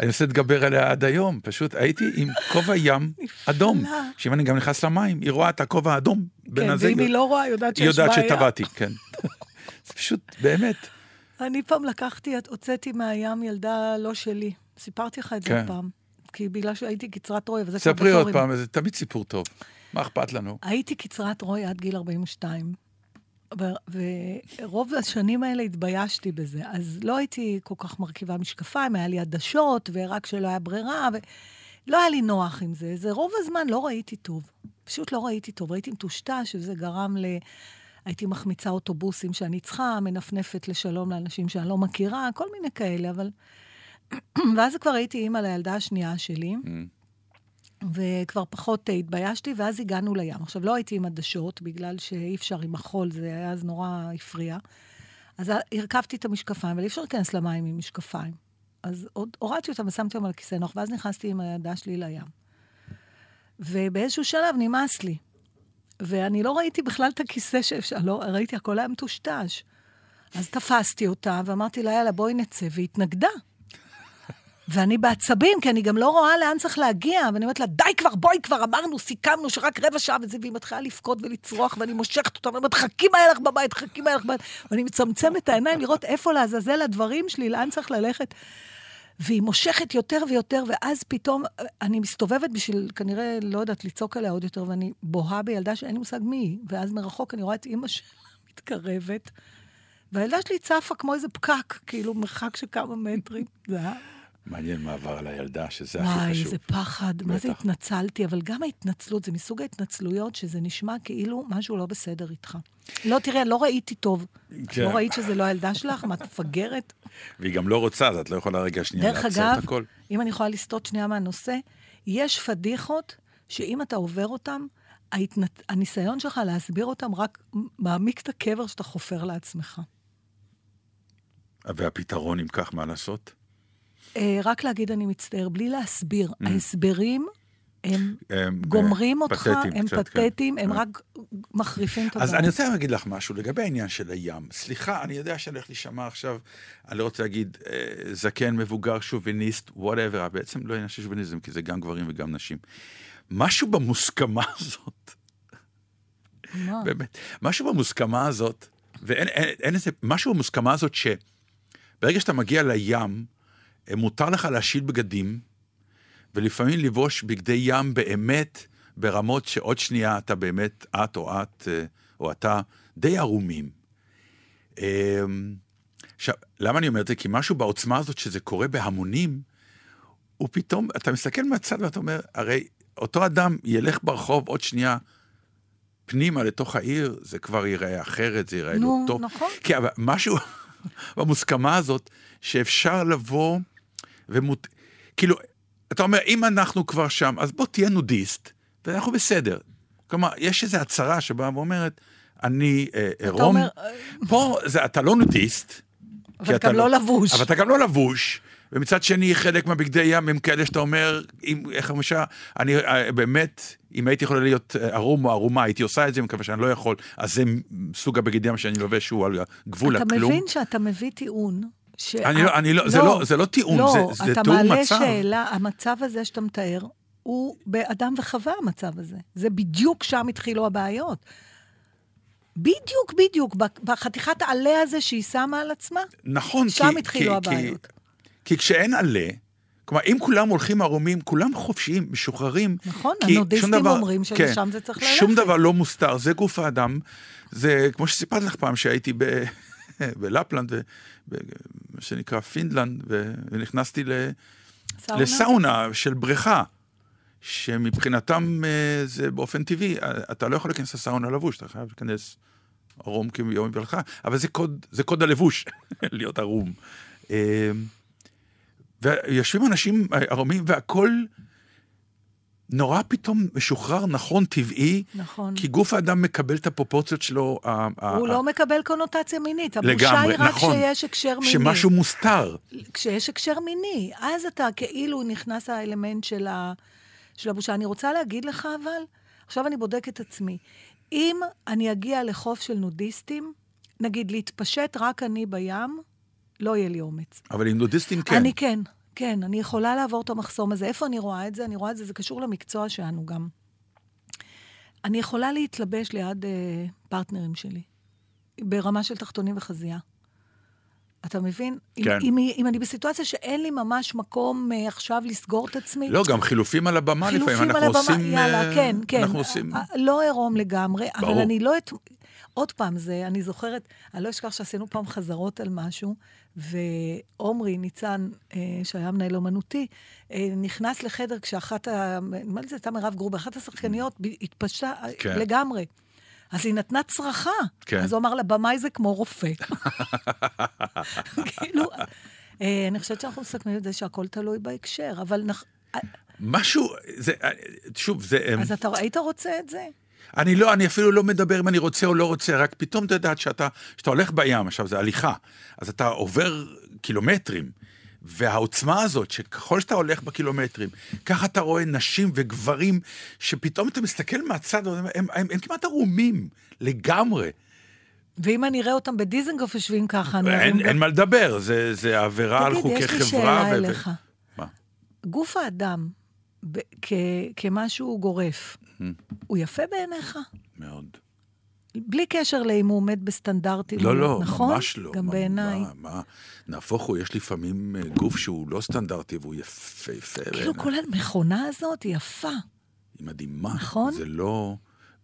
אני מנסה להתגבר עליה עד היום. פשוט הייתי עם כובע ים [LAUGHS] אדום. שאם אני גם נכנס למים, היא רואה את הכובע האדום בין כן. ואם היא לא רואה, יודעת שיש היא בעיה. יודעת שטבעתי, כן. [LAUGHS] זה פשוט, באמת. אני פעם לקחתי, הוצאתי מהים ילדה לא שלי. סיפרתי לך את זה כן. פעם. כי בגלל שהייתי קצרת רוי, וזה כבר ספרי עוד פעם, זה תמיד סיפור טוב. מה אכפת לנו? הייתי קצרת רוי עד גיל 42, ו- ורוב השנים האלה התביישתי בזה. אז לא הייתי כל כך מרכיבה משקפיים, היה לי עדשות, ורק שלא היה ברירה, ולא היה לי נוח עם זה. זה רוב הזמן לא ראיתי טוב. פשוט לא ראיתי טוב. ראיתי מטושטש, וזה גרם ל... הייתי מחמיצה אוטובוסים שאני צריכה, מנפנפת לשלום לאנשים שאני לא מכירה, כל מיני כאלה, אבל... [CLEARS THROAT] ואז כבר הייתי אימא לילדה השנייה שלי. וכבר פחות אה, התביישתי, ואז הגענו לים. עכשיו, לא הייתי עם עדשות, בגלל שאי אפשר עם החול, זה היה אז נורא הפריע. אז הרכבתי את המשקפיים, אבל אי אפשר להיכנס למים עם משקפיים. אז עוד הורדתי אותם ושמתי אותם על כיסא נוח, ואז נכנסתי עם הילדה שלי לים. ובאיזשהו שלב נמאס לי. ואני לא ראיתי בכלל את הכיסא שאפשר, לא, ראיתי, הכל היה מטושטש. אז תפסתי אותה ואמרתי לה, יאללה, בואי נצא, והיא התנגדה. ואני בעצבים, כי אני גם לא רואה לאן צריך להגיע, ואני אומרת לה, די כבר, בואי כבר, אמרנו, סיכמנו שרק רבע שעה וזה, והיא מתחילה לבכות ולצרוח, ואני מושכת אותה, ואני אומרת, חכי מהר לך בבית, חכי מהר לך בבית. ואני מצמצמת את העיניים לראות איפה לעזאזל הדברים שלי, לאן צריך ללכת. והיא מושכת יותר ויותר, ואז פתאום אני מסתובבת בשביל, כנראה, לא יודעת, לצעוק עליה עוד יותר, ואני בוהה בילדה שאין לי מושג מי היא. ואז מרחוק אני רואה את אימא שלה [LAUGHS] מתקרבת, והילדה שלי צפה כמו איזה פקק, כאילו מרחק של כמה מטרים. זה היה... מעניין מה עבר על הילדה, שזה הכי וואי, חשוב. איזה פחד, מה זה בטח. התנצלתי, אבל גם ההתנצלות, זה מסוג ההתנצלויות שזה נשמע כאילו משהו לא בסדר איתך. לא, תראה, לא ראיתי טוב. כן. לא ראית שזה לא הילדה שלך? מה, את מפגרת? והיא גם לא רוצה, אז את לא יכולה רגע שנייה דרך לעצור אגב, את הכל. אם אני יכולה לסטות שנייה מהנושא, יש פדיחות שאם אתה עובר אותם, ההתנת... הניסיון שלך להסביר אותם רק מעמיק את הקבר שאתה חופר לעצמך. והפתרון, אם כך, מה לעשות? אה, רק להגיד אני מצטער, בלי להסביר. ההסברים הם הם, גומרים אה, אותך, פתטיים הם כן. פתטיים, הם כן. רק מחריפים את אז הבעיה. אני רוצה להגיד לך משהו לגבי העניין של הים. סליחה, אני יודע שאני הולך להישמע עכשיו, אני לא רוצה להגיד אה, זקן, מבוגר, שוביניסט, וואטאבר, בעצם לא עניין של שוביניזם, כי זה גם גברים וגם נשים. משהו במוסכמה הזאת? באמת, משהו במוסכמה הזאת, ואין אין, אין איזה, משהו במוסכמה הזאת שברגע שאתה מגיע לים, אה, מותר לך להשיל בגדים, ולפעמים לבוש בגדי ים באמת ברמות שעוד שנייה אתה באמת, את או את אה, או אתה, די ערומים. אה, עכשיו, למה אני אומר את זה? כי משהו בעוצמה הזאת שזה קורה בהמונים, הוא פתאום, אתה מסתכל מהצד ואתה אומר, הרי אותו אדם ילך ברחוב עוד שנייה פנימה לתוך העיר, זה כבר ייראה אחרת, זה ייראה נו, לא טוב. נכון. כי אבל משהו [LAUGHS] במוסכמה הזאת, שאפשר לבוא ומות... כאילו, אתה אומר, אם אנחנו כבר שם, אז בוא תהיה נודיסט, ואנחנו בסדר. כלומר, יש איזו הצהרה שבאה ואומרת, אני אה, עירום. אומר, אה, פה זה, אתה לא נודיסט. אבל אתה גם לא לבוש. אבל אתה גם לא לבוש. ומצד שני, חלק מהבגדי ים הם כאלה שאתה אומר, אם, איך למשל, אני אה, באמת, אם הייתי יכולה להיות אה, ערום או ערומה, הייתי עושה את זה, מקווה שאני לא יכול, אז זה סוג הבגד ים שאני לובש שהוא על גבול אתה הכלום. מבין שאתה מביא טיעון. ש... אני לא- אני לא- זה לא- זה לא טיעון, לא, זה- זה אתה תיאור מעלה מצב. שאלה, המצב הזה שאתה מתאר, הוא באדם וחווה המצב הזה. זה בדיוק שם התחילו הבעיות. בדיוק, בדיוק, בחתיכת העלה הזה שהיא שמה על עצמה, נכון, שם כי, התחילו כי, הבעיות. כי, כי כשאין עלה, כלומר, אם כולם הולכים ערומים, כולם חופשיים, משוחררים. נכון, הנודיסטים שום דבר- אומרים שלשם זה צריך שום ללכת. דבר לא מוסתר, זה גוף האדם. זה כמו שסיפרתי לך פעם שהייתי ב... [LAUGHS] בלפלנד, מה שנקרא פינלנד, ו- ונכנסתי ל... סאונה? לסאונה של בריכה, שמבחינתם אה, זה באופן טבעי, אה, אתה לא יכול להיכנס לסאונה לבוש, אתה חייב להיכנס ערום כיום ולך, אבל זה קוד, זה קוד הלבוש, [LAUGHS] להיות ערום. אה, ויושבים אנשים ערומים והכל נורא פתאום משוחרר, נכון, טבעי, נכון. כי גוף האדם מקבל את הפרופורציות שלו. ה- הוא ה- לא מקבל קונוטציה מינית. הבושה לגמרי, היא רק נכון. כשיש הקשר מיני. שמשהו מוסתר. כשיש הקשר מיני, אז אתה כאילו נכנס האלמנט של, ה, של הבושה. אני רוצה להגיד לך אבל, עכשיו אני בודקת את עצמי, אם אני אגיע לחוף של נודיסטים, נגיד להתפשט רק אני בים, לא יהיה לי אומץ. אבל עם נודיסטים כן. אני כן, כן, אני יכולה לעבור את המחסום הזה. איפה אני רואה את זה? אני רואה את זה, זה קשור למקצוע שלנו גם. אני יכולה להתלבש ליד אה, פרטנרים שלי, ברמה של תחתונים וחזייה. אתה מבין? אם- כן. אם, אם אני בסיטואציה שאין לי ממש מקום אה, עכשיו לסגור את עצמי, לא, גם חילופים על הבמה לפעמים, חילופים אנחנו על הבמה, עושים... יאללה, אה, כן, כן. אנחנו עושים... אה, לא עירום לגמרי, אבל ברור. אני לא... את... עוד פעם, זה, אני זוכרת, אני לא אשכח שעשינו פעם חזרות על משהו, ועומרי ניצן, אה, שהיה מנהל אומנותי, אה, נכנס לחדר כשאחת, ה- לי זו הייתה מירב גרובר, אחת השחקניות התפשטה אה, כן. לגמרי. אז היא נתנה צרחה. כן. אז הוא אמר לה, במאי זה כמו רופא. [LAUGHS] כאילו, אה, אני חושבת שאנחנו מסכמים את זה שהכל תלוי בהקשר, אבל. אה, משהו, זה, אה, שוב, זה... אז אתה היית רוצה את זה? אני לא, אני אפילו לא מדבר אם אני רוצה או לא רוצה, רק פתאום אתה יודעת שאתה, שאתה הולך בים, עכשיו זה הליכה, אז אתה עובר קילומטרים, והעוצמה הזאת, שככל שאתה הולך בקילומטרים, ככה אתה רואה נשים וגברים, שפתאום אתה מסתכל מהצד, הם, הם, הם, הם כמעט ערומים, לגמרי. ואם אני אראה אותם בדיזנגוף יושבים ככה, אני אין, ארים... אין מה לדבר, זה, זה עבירה על תגיד, חוקי יש לי חברה. שאלה ו- אליך. מה? גוף האדם, ב- כ- כמשהו גורף, הוא יפה בעיניך? מאוד. בלי קשר לאם הוא עומד בסטנדרטים, לא, לא, נכון? ממש לא. גם בעיניי. מה, מה, נהפוך הוא, יש לפעמים אה, גוף שהוא לא סטנדרטי והוא יפהפה. כאילו בעיניי. כל המכונה הזאת היא יפה. היא מדהימה. נכון? זה לא...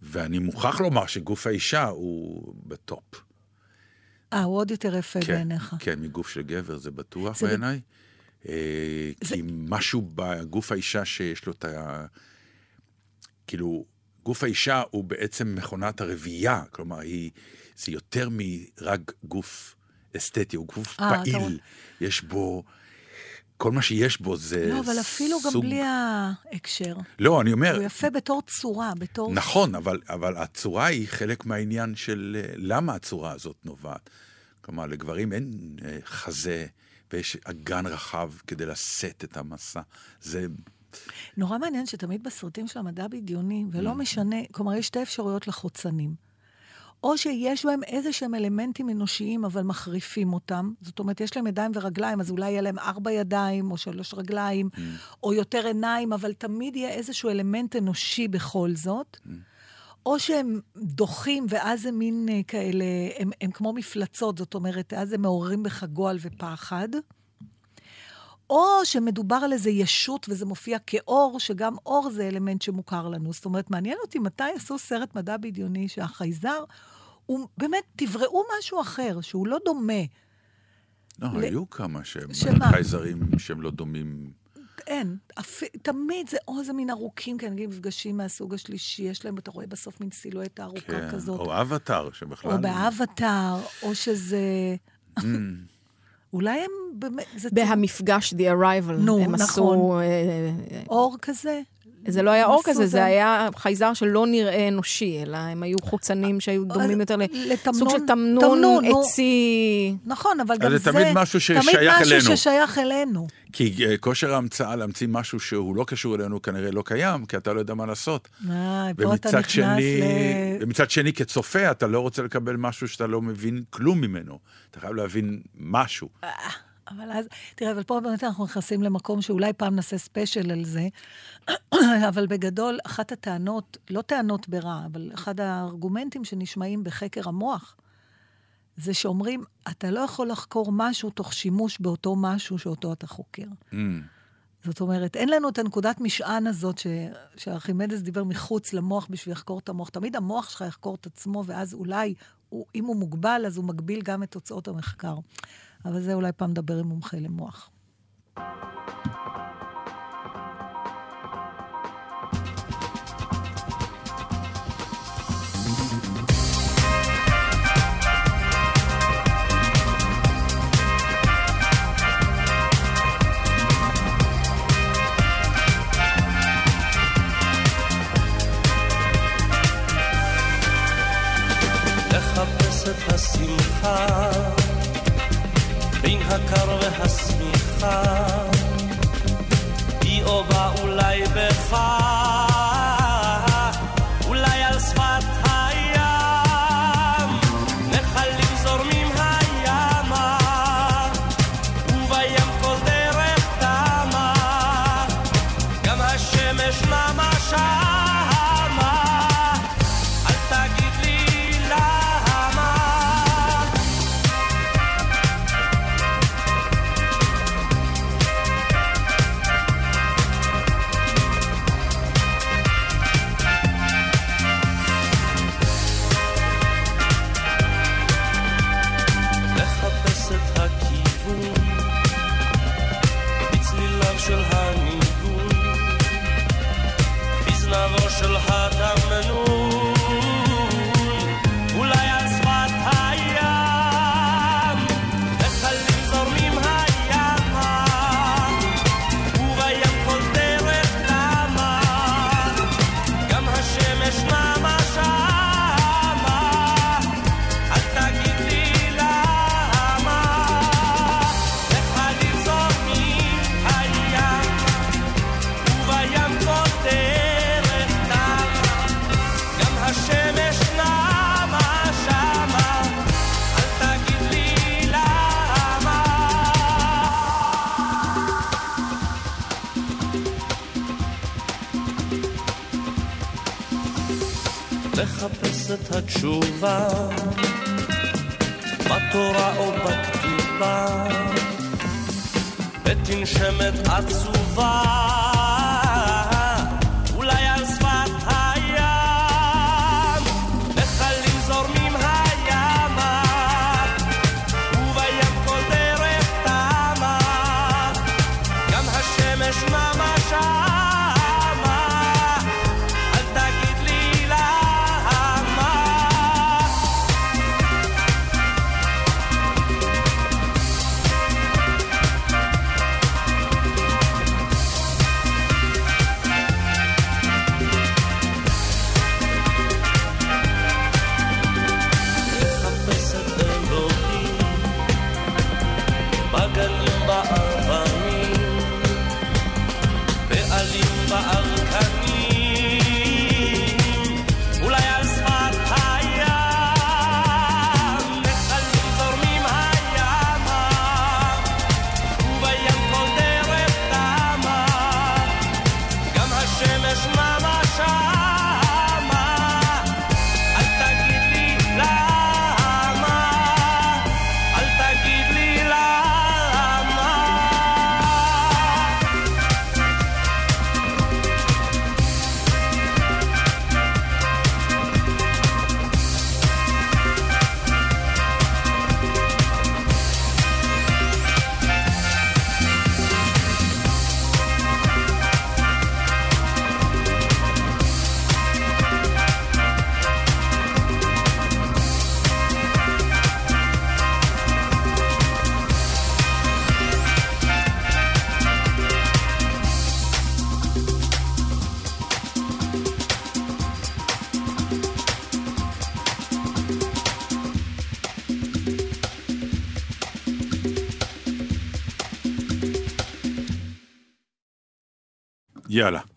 ואני מוכרח לומר שגוף האישה הוא בטופ. אה, הוא עוד יותר יפה כן, בעיניך. כן, מגוף של גבר זה בטוח ב- בעיניי. זה- כי משהו בגוף האישה שיש לו את ה... כאילו, גוף האישה הוא בעצם מכונת הרבייה, כלומר, היא, זה יותר מרק גוף אסתטי, הוא גוף אה, אתה פעיל, רואה. יש בו... כל מה שיש בו זה לא, אבל אפילו גם סוג... בלי ההקשר. לא, אני אומר, הוא יפה בתור צורה, בתור... נכון, אבל, אבל הצורה היא חלק מהעניין של אה, למה הצורה הזאת נובעת. כלומר, לגברים אין אה, חזה ויש אגן רחב כדי לשאת את המסע. זה... נורא מעניין שתמיד בסרטים של המדע בדיוני, ולא Mm. משנה, כלומר, יש שתי אפשרויות לחוצנים. או שיש בהם איזה שהם אלמנטים אנושיים, אבל מחריפים אותם. זאת אומרת, יש להם ידיים ורגליים, אז אולי יהיה להם ארבע ידיים, או שלוש רגליים, Mm. או יותר עיניים, אבל תמיד יהיה איזשהו אלמנט אנושי בכל זאת. Mm. או שהם דוחים, ואז הם מין אה, כאלה, הם, הם כמו מפלצות, זאת אומרת, אז הם מעוררים בך גועל ופחד. או שמדובר על איזה ישות וזה מופיע כאור, שגם אור זה אלמנט שמוכר לנו. זאת אומרת, מעניין אותי מתי עשו סרט מדע בדיוני שהחייזר, הוא באמת, תבראו משהו אחר, שהוא לא דומה. לא, ל- היו כמה שהם? חייזרים שהם לא דומים. אין, אפ... תמיד זה או איזה מין ארוכים, כי נגיד מפגשים מהסוג השלישי, יש להם, אתה רואה בסוף מין סילואטה ארוכה כן, כזאת. או אבטאר, שבכלל... או באבטאר, או שזה... Mm, [LAUGHS] אולי הם באמת... זה בהמפגש, The Arrival, נו, הם נכון. עשו... אה, אור כזה. זה לא היה אור כזה, זה- היה חייזר שלא נראה אנושי, אלא הם היו חוצנים שהיו דומים יותר לסוג של תמנון תמנון, נו. עצי. נכון, אבל גם זה זה... תמיד משהו ששייך תמיד אלינו. משהו ששייך אלינו. כי אה, כושר ההמצאה להמציא משהו שהוא לא קשור אלינו כנראה לא קיים, כי אתה לא יודע מה לעשות. אה, פה אתה ומצד נכנס שני, ל... ומצד שני, כצופה, אתה לא רוצה לקבל משהו שאתה לא מבין כלום ממנו. אתה חייב להבין משהו. אבל אז, תראה, אבל פה באמת אנחנו נכנסים למקום שאולי פעם נעשה ספיישל על זה, [CLEARS THROAT] אבל בגדול, אחת הטענות, לא טענות ברע, אבל אחד הארגומנטים שנשמעים בחקר המוח, זה שאומרים, אתה לא יכול לחקור משהו תוך שימוש באותו משהו שאותו אתה חוקר. Mm, זאת אומרת, אין לנו את הנקודת משען הזאת ש... שארכימדס דיבר מחוץ למוח בשביל לחקור את המוח. תמיד המוח שלך יחקור את עצמו, ואז אולי, הוא, אם הוא מוגבל, אז הוא מגביל גם את תוצאות המחקר. אבל זה אולי פעם נדבר עם מומחה למוח. השמחה הקר והשמיכה, היא או בא אולי בך.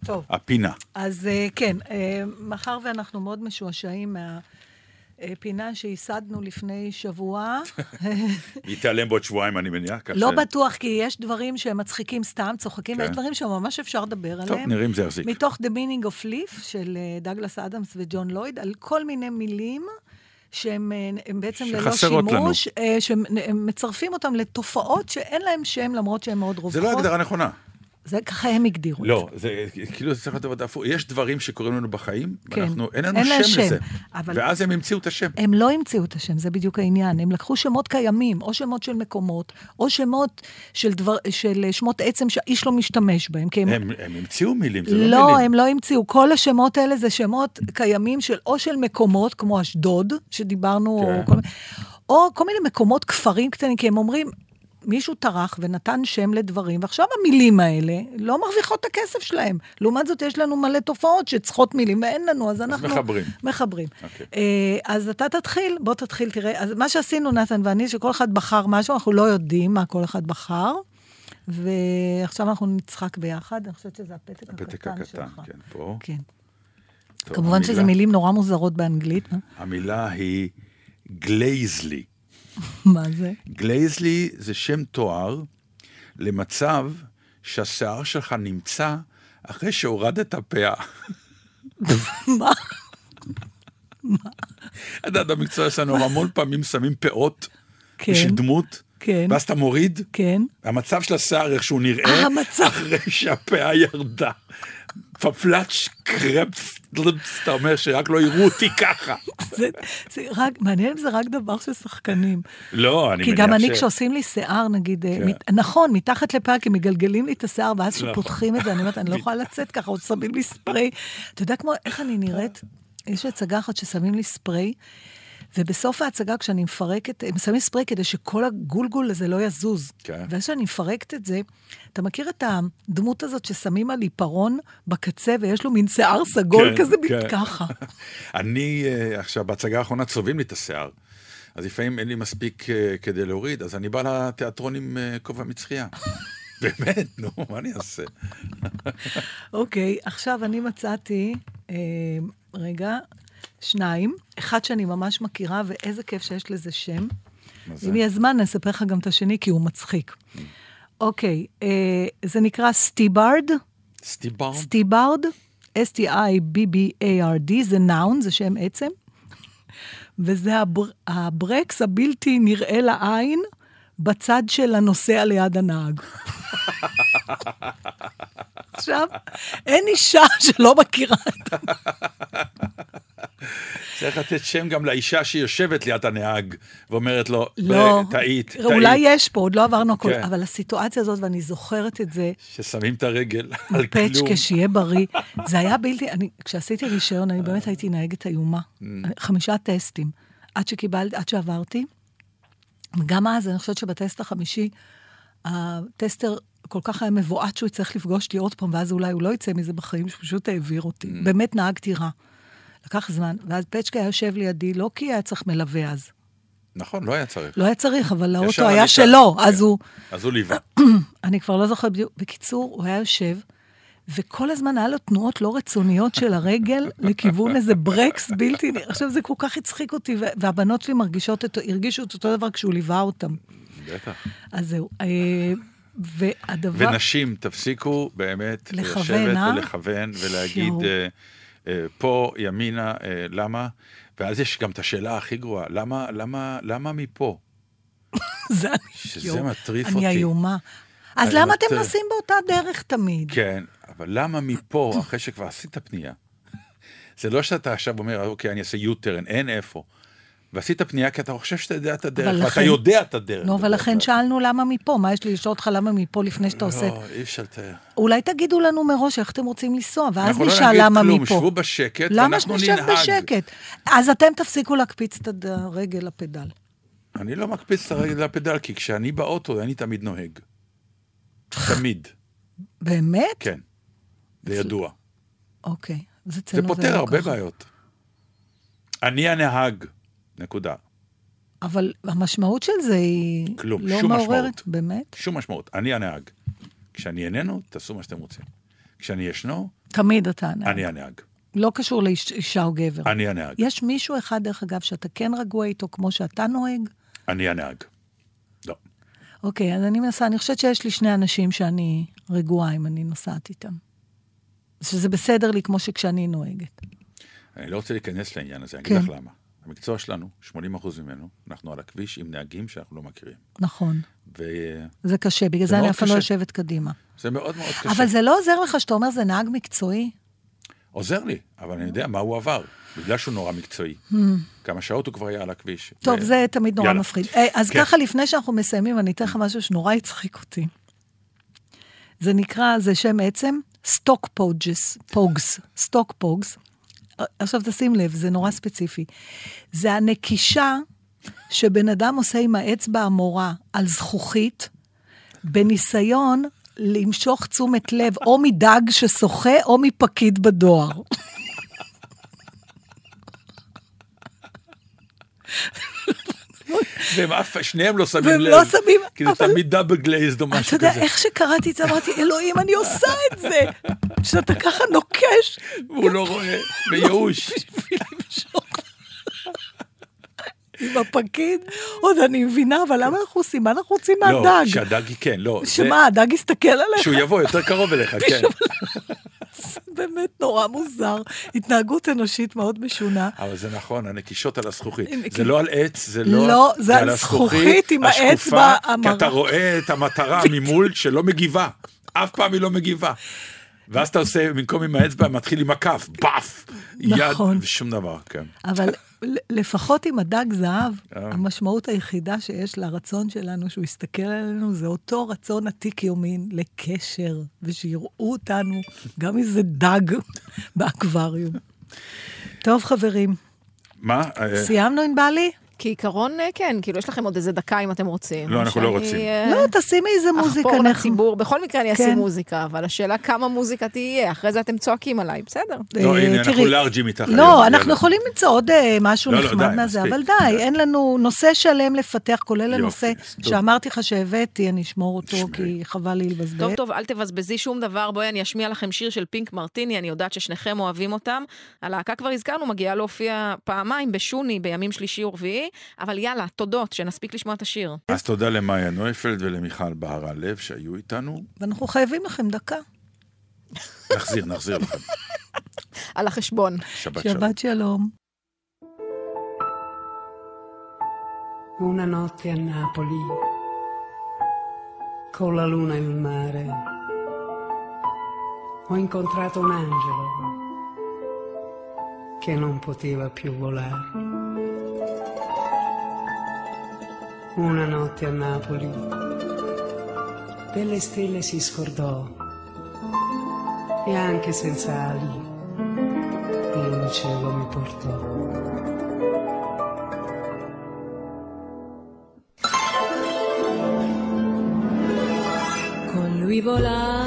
טוב. הפינה. אז אה, כן, אה, מאחר ואנחנו מאוד משועשעים מהפינה שייסדנו לפני שבוע, [LAUGHS] היא תיעלם בעוד שבועיים, אני מניח. לא ש- בטוח, כי יש דברים שהם מצחיקים סתם, צוחקים, כן. ויש דברים שממש אפשר לדבר טוב, עליהם. נראה אם זה יחזיק. מתוך The Meaning of Leaf של אה, דגלס אדמס וג'ון לויד, על כל מיני מילים שהם אה, הם בעצם ללא לנו. שימוש, אה, שמצרפים אותם לתופעות שאין להם שם, למרות שהן מאוד רווחות. זה לא הגדרה נכונה. זה ככה הם הגדירו את לא, זה כאילו זה צריך להיות עבודה הפוך. יש דברים שקורים לנו בחיים, כן. ואנחנו, אין לנו אין שם שם, לזה. אבל- ואז הם המציאו את השם. הם לא המציאו את השם, זה בדיוק העניין. הם לקחו שמות קיימים, או שמות של מקומות, או שמות של, דבר, של שמות עצם שאיש לא משתמש בהם. הם, הם הם המציאו מילים, זה לא לא, מילים. הם לא המציאו. כל השמות האלה זה שמות קיימים של או של מקומות, כמו אשדוד, שדיברנו, כן. או, כל, או כל מיני מקומות, כפרים קטנים, כי הם אומרים, מישהו טרח ונתן שם לדברים, ועכשיו המילים האלה לא מרוויחות את הכסף שלהם. לעומת זאת, יש לנו מלא תופעות שצריכות מילים, ואין לנו, אז אנחנו... מחברים. מחברים. אוקיי. אה, אז אתה תתחיל, בוא תתחיל, תראה. אז מה שעשינו, נתן ואני, שכל אחד בחר משהו, אנחנו לא יודעים מה כל אחד בחר, ועכשיו אנחנו נצחק ביחד, אני חושבת שזה הפתק הקטן הפתק הקטן, שלך. כן, פה. כן. טוב, כמובן המילה- שזה מילים נורא מוזרות באנגלית. אה? המילה היא גלייזלי. [LAUGHS] מה זה? Glazeley זה שם תואר למצב שהשיער שלך נמצא אחרי שהורדת פאה. [LAUGHS] מה? את יודעת, במקצוע שלנו המון פעמים שמים פאות כן, בשביל דמות, כן. ואז אתה מוריד, כן. המצב של השיער איך שהוא נראה, אה, המצב. אחרי שהפאה ירדה. פפלאץ' קרפס, אתה אומר שרק לא יראו אותי ככה. זה, זה רק, מעניין אם זה רק דבר של שחקנים. לא, אני כי מניח גם אני, ש- כשעושים לי שיער, נגיד, כן. כן. מת, נכון, מתחת לפאה, כי מגלגלים לי את השיער, ואז נכון. כשפותחים את זה, אני אומרת, אני לא [LAUGHS] יכולה לצאת ככה, עוד שמים לי ספרי. אתה יודע כמו, איך אני נראית? יש הצגה אחת ששמים לי ספרי, ובסוף ההצגה, כשאני מפרקת, הם שמים ספרי כדי שכל הגולגול הזה לא יזוז. כן. ואז כשאני מפרקת את זה, אתה מכיר את הדמות הזאת ששמים על עיפרון בקצה, ויש לו מין שיער סגול כן, כזה, כן. ככה. [LAUGHS] אני, אה, עכשיו, בהצגה האחרונה צובעים לי את השיער. אז לפעמים אין לי מספיק אה, כדי להוריד, אז אני בא לתיאטרון עם אה, כובע מצחייה. [LAUGHS] באמת, נו, מה אני אעשה? [LAUGHS] אוקיי, עכשיו אני מצאתי, אה, רגע, שניים. אחד שאני ממש מכירה, ואיזה כיף שיש לזה שם. זה? אם יהיה זמן, אני אספר לך גם את השני, כי הוא מצחיק. אוקיי, אה, זה נקרא Stibbard, Stibbar? Stibbard, S-T-I-B-B-A-R-D, זה noun, זה שם עצם, וזה הבר, הברקס הבלתי נראה לעין בצד של הנוסע ליד הנהג. עכשיו, אין אישה שלא מכירה את צריך לתת שם גם לאישה שיושבת ליד הנהג ואומרת לו, לא, טעית, טעית. אולי יש פה, עוד לא עברנו הכל, כן. אבל הסיטואציה הזאת, ואני זוכרת את זה, ששמים את הרגל על כלום. פצ'קה, שיהיה בריא. זה היה בלתי, אני, כשעשיתי רישיון, אני באמת הייתי נהגת איומה. Mm. חמישה טסטים. עד שקיבלתי, עד שעברתי. וגם אז, אני חושבת שבטסט החמישי, הטסטר כל כך היה מבועת שהוא יצטרך לפגוש אותי עוד פעם, ואז אולי הוא לא יצא מזה בחיים, שפשוט העביר אותי. Mm. באמת נהגתי רע. לקח זמן, ואז פצ'קה היה יושב לידי, לא כי היה צריך מלווה אז. נכון, לא היה צריך. לא היה צריך, אבל האוטו היה עלית. שלו, אז כן. הוא... אז הוא ליווה. [CLEARS THROAT] אני כבר לא זוכרת בדיוק. בקיצור, הוא היה יושב, וכל הזמן היה לו תנועות לא רצוניות של הרגל [LAUGHS] לכיוון איזה ברקס בלתי. עכשיו, זה כל כך הצחיק אותי, והבנות שלי מרגישות את, הרגישו את אותו דבר כשהוא ליווה אותם. בטח. אז זהו. אה, והדבר... ונשים, תפסיקו באמת לשבת אה? ולכוון ולהגיד, פה, ימינה, אה, למה? ואז יש גם את השאלה הכי גרועה, למה, למה, למה מפה? [LAUGHS] זה אני- שזה יואו, מטריף אני אותי. איומה. אז אני למה אתם. נוסעים באותה דרך תמיד? כן, אבל למה מפה, אחרי שכבר עשית פנייה? [LAUGHS] זה לא שאתה עכשיו אומר, אוקיי, אני אעשה U-turn, אין איפה. ועשית פנייה כי אתה חושב שאתה יודע את הדרך, ואתה לכן- יודע את הדרך. נו, אבל לכן. שאלנו למה מפה, מה יש לי לשאול אותך למה מפה לפני שאתה עושה... לא, אי אפשר לתאר. אולי תגידו לנו מראש איך אתם רוצים לנסוע, ואז אנחנו לא נשאל נגיד למה כלום, מפה. שבו בשקט, למה ואנחנו שנשב ננהג. בשקט? אז אתם תפסיקו להקפיץ את הרגל לפדל. אני לא מקפיץ את הרגל לפדל, כי כשאני באוטו, אני תמיד נוהג. תמיד, באמת? כן. זה ידוע. אוקיי. זה פותר לא הרבה. בעיות. אני הנהג, נקודה. אבל המשמעות של זה היא... כלום, לא שום מעוררת, משמעות. באמת? שום משמעות, אני הנהג. כשאני איננו, תעשו מה שאתם רוצים. כשאני ישנו, תמיד אתה הנהג. אני הנהג. לא קשור לאישה או גבר. אני הנהג. יש מישהו אחד, דרך אגב, שאתה כן רגוע איתו כמו שאתה נוהג? אני הנהג. לא. אוקיי, אז אני מנסה, אני חושבת שיש לי שני אנשים שאני רגועה אם אני נוסעת איתם. שזה בסדר לי כמו שכשאני נוהגת. אני לא רוצה להיכנס לעניין הזה, אני כן. אגיד לך למה. המקצוע שלנו, 80% ממנו, אנחנו על הכביש עם נהגים שאנחנו לא מכירים. נכון. וזה זה קשה, בגלל זה זה אני אף פעם לא. יושבת קדימה. מאוד מאוד קשה. אבל זה לא עוזר לך שאתה אומר זה נהג מקצועי? עוזר לי, אבל אני יודע מה הוא עבר, בגלל שהוא נורא מקצועי. כמה שעות הוא כבר היה על הכביש. Hmm. טוב, ו- זה תמיד נורא יאללה. מפחיד. אה, אז כן. ככה, לפני שאנחנו מסיימים, אני אתן לך משהו שנורא הצחיק אותי. זה נקרא, זה שם עצם, Stoke Poges, Poges, Stoke Poges. עכשיו תשים לב, זה נורא ספציפי. זה הנקישה שבן אדם עושה עם האצבע המורה על זכוכית, בניסיון למשוך תשומת לב או מדג ששוחה או מפקיד בדואר. והם אף, שניהם לא שמים והם לב. לא שמים, כי זה אבל- תמיד דאבל גלייזד או אתה משהו יודע, כזה. איך שקראתי את זה, אמרתי, אלוהים, אני עושה את זה. שאתה ככה נוקש והוא לא רואה, בייאוש. בשביל למשוך. עם הפקיד, עוד אני מבינה, אבל למה אנחנו עושים? מה אנחנו רוצים לא, מהדג? שהדג, כן, לא. שמה, הדג יסתכל עליך? שהוא יבוא יותר קרוב אליך, כן. [LAUGHS] [LAUGHS] באמת נורא מוזר. התנהגות אנושית מאוד משונה. אבל זה נכון, הנקישות על הזכוכית. זה כי- לא על עץ, זה לא... לא, זה על הזכוכית זכוכית עם האצבע כי המרה. אתה רואה את המטרה [LAUGHS] ממול שלא מגיבה. אף פעם היא לא מגיבה. ואז אתה עושה, במקום עם האצבע, מתחיל עם הכף, באף. נכון. יד ושום דבר, כן. אבל לפחות עם הדג זהב, אה. המשמעות היחידה שיש לרצון שלנו שהוא יסתכל עלינו, זה אותו רצון עתיק יומין לקשר, ושיראו אותנו, גם איזה דג [LAUGHS] באקווריום. טוב, חברים, מה? אה, סיימנו עם בעלי? כעיקרון, אה, כן, כאילו, יש לכם עוד איזה דקה אם אתם רוצים. לא, אנחנו לא רוצים. אה, לא, תשימי איזה מוזיקה. אחפור אנחנו- לציבור. בכל מקרה אני אשים כן. מוזיקה, אבל השאלה כמה מוזיקה תהיה, אחרי זה אתם צועקים עליי, בסדר. לא, אה, הנה, אנחנו לארג'ים איתך לא, אנחנו. יכולים למצוא עוד משהו לא, לא, נחמד מהזה, מספיק. אבל די, אין לנו נושא שלם לפתח, כולל הנושא. שאמרתי לך שהבאתי, אני אשמור אותו. כי חבל לי לבזבז. טוב, טוב, אל תבזבזי שום דבר, בואי אני אשמיע לכם שיר של פינק מרטיני, אני יודעת ששניכם אוהבים אותם. הלהקה כבר הזכרנו, מגיעה להופיע פעמיים בשוני בימים שלישי ורביעי, אבל יאללה, תודות, שנספיק לשמוע את השיר. אז תודה למאיה נויפלד ולמיכל בהרן לב שהיו איתנו. ואנחנו חייבים לכם דקה. נחזיר, נחזיר לכם. על החשבון. שבת שלום. שבת שלום. Una notte a Napoli, con la luna e il mare, ho incontrato un angelo che non poteva più volare. Una notte a Napoli, delle stelle si scordò e anche senza ali in cielo mi portò. con lui volando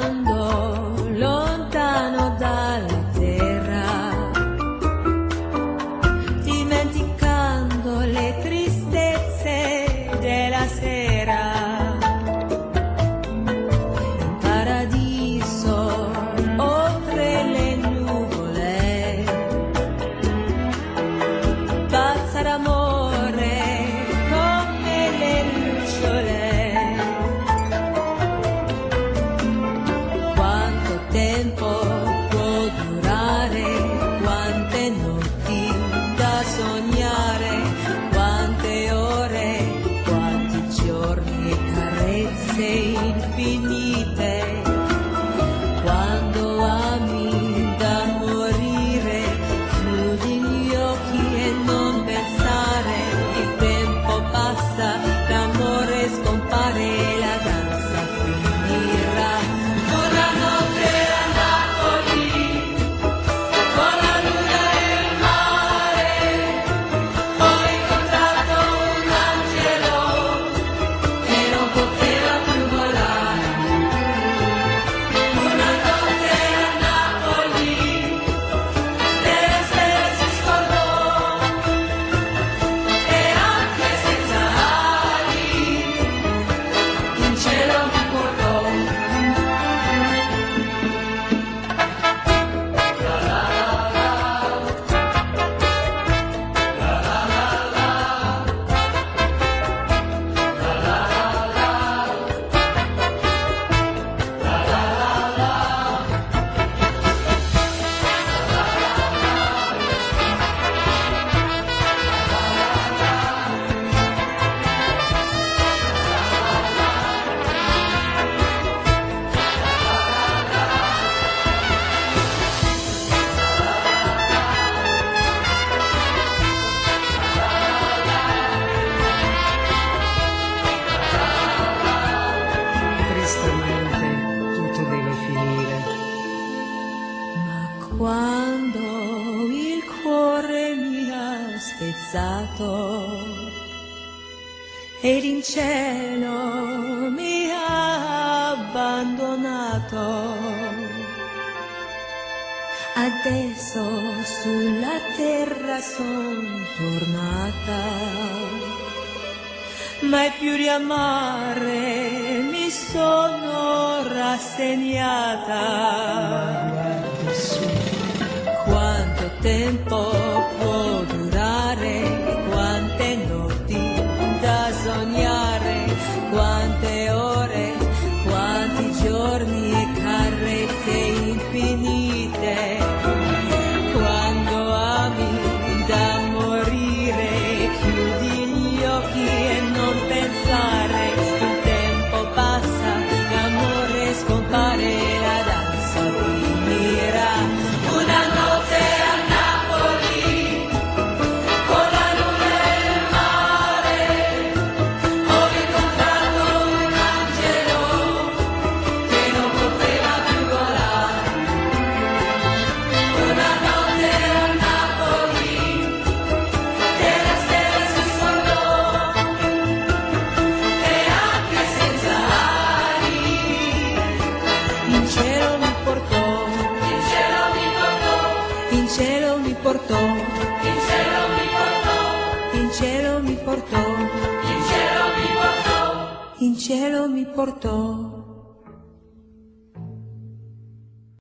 quando il cuore mi ha spezzato ed in cielo mi ha abbandonato, adesso sulla terra son tornata mai più di amare mi sono rassegnata. tempo cortó.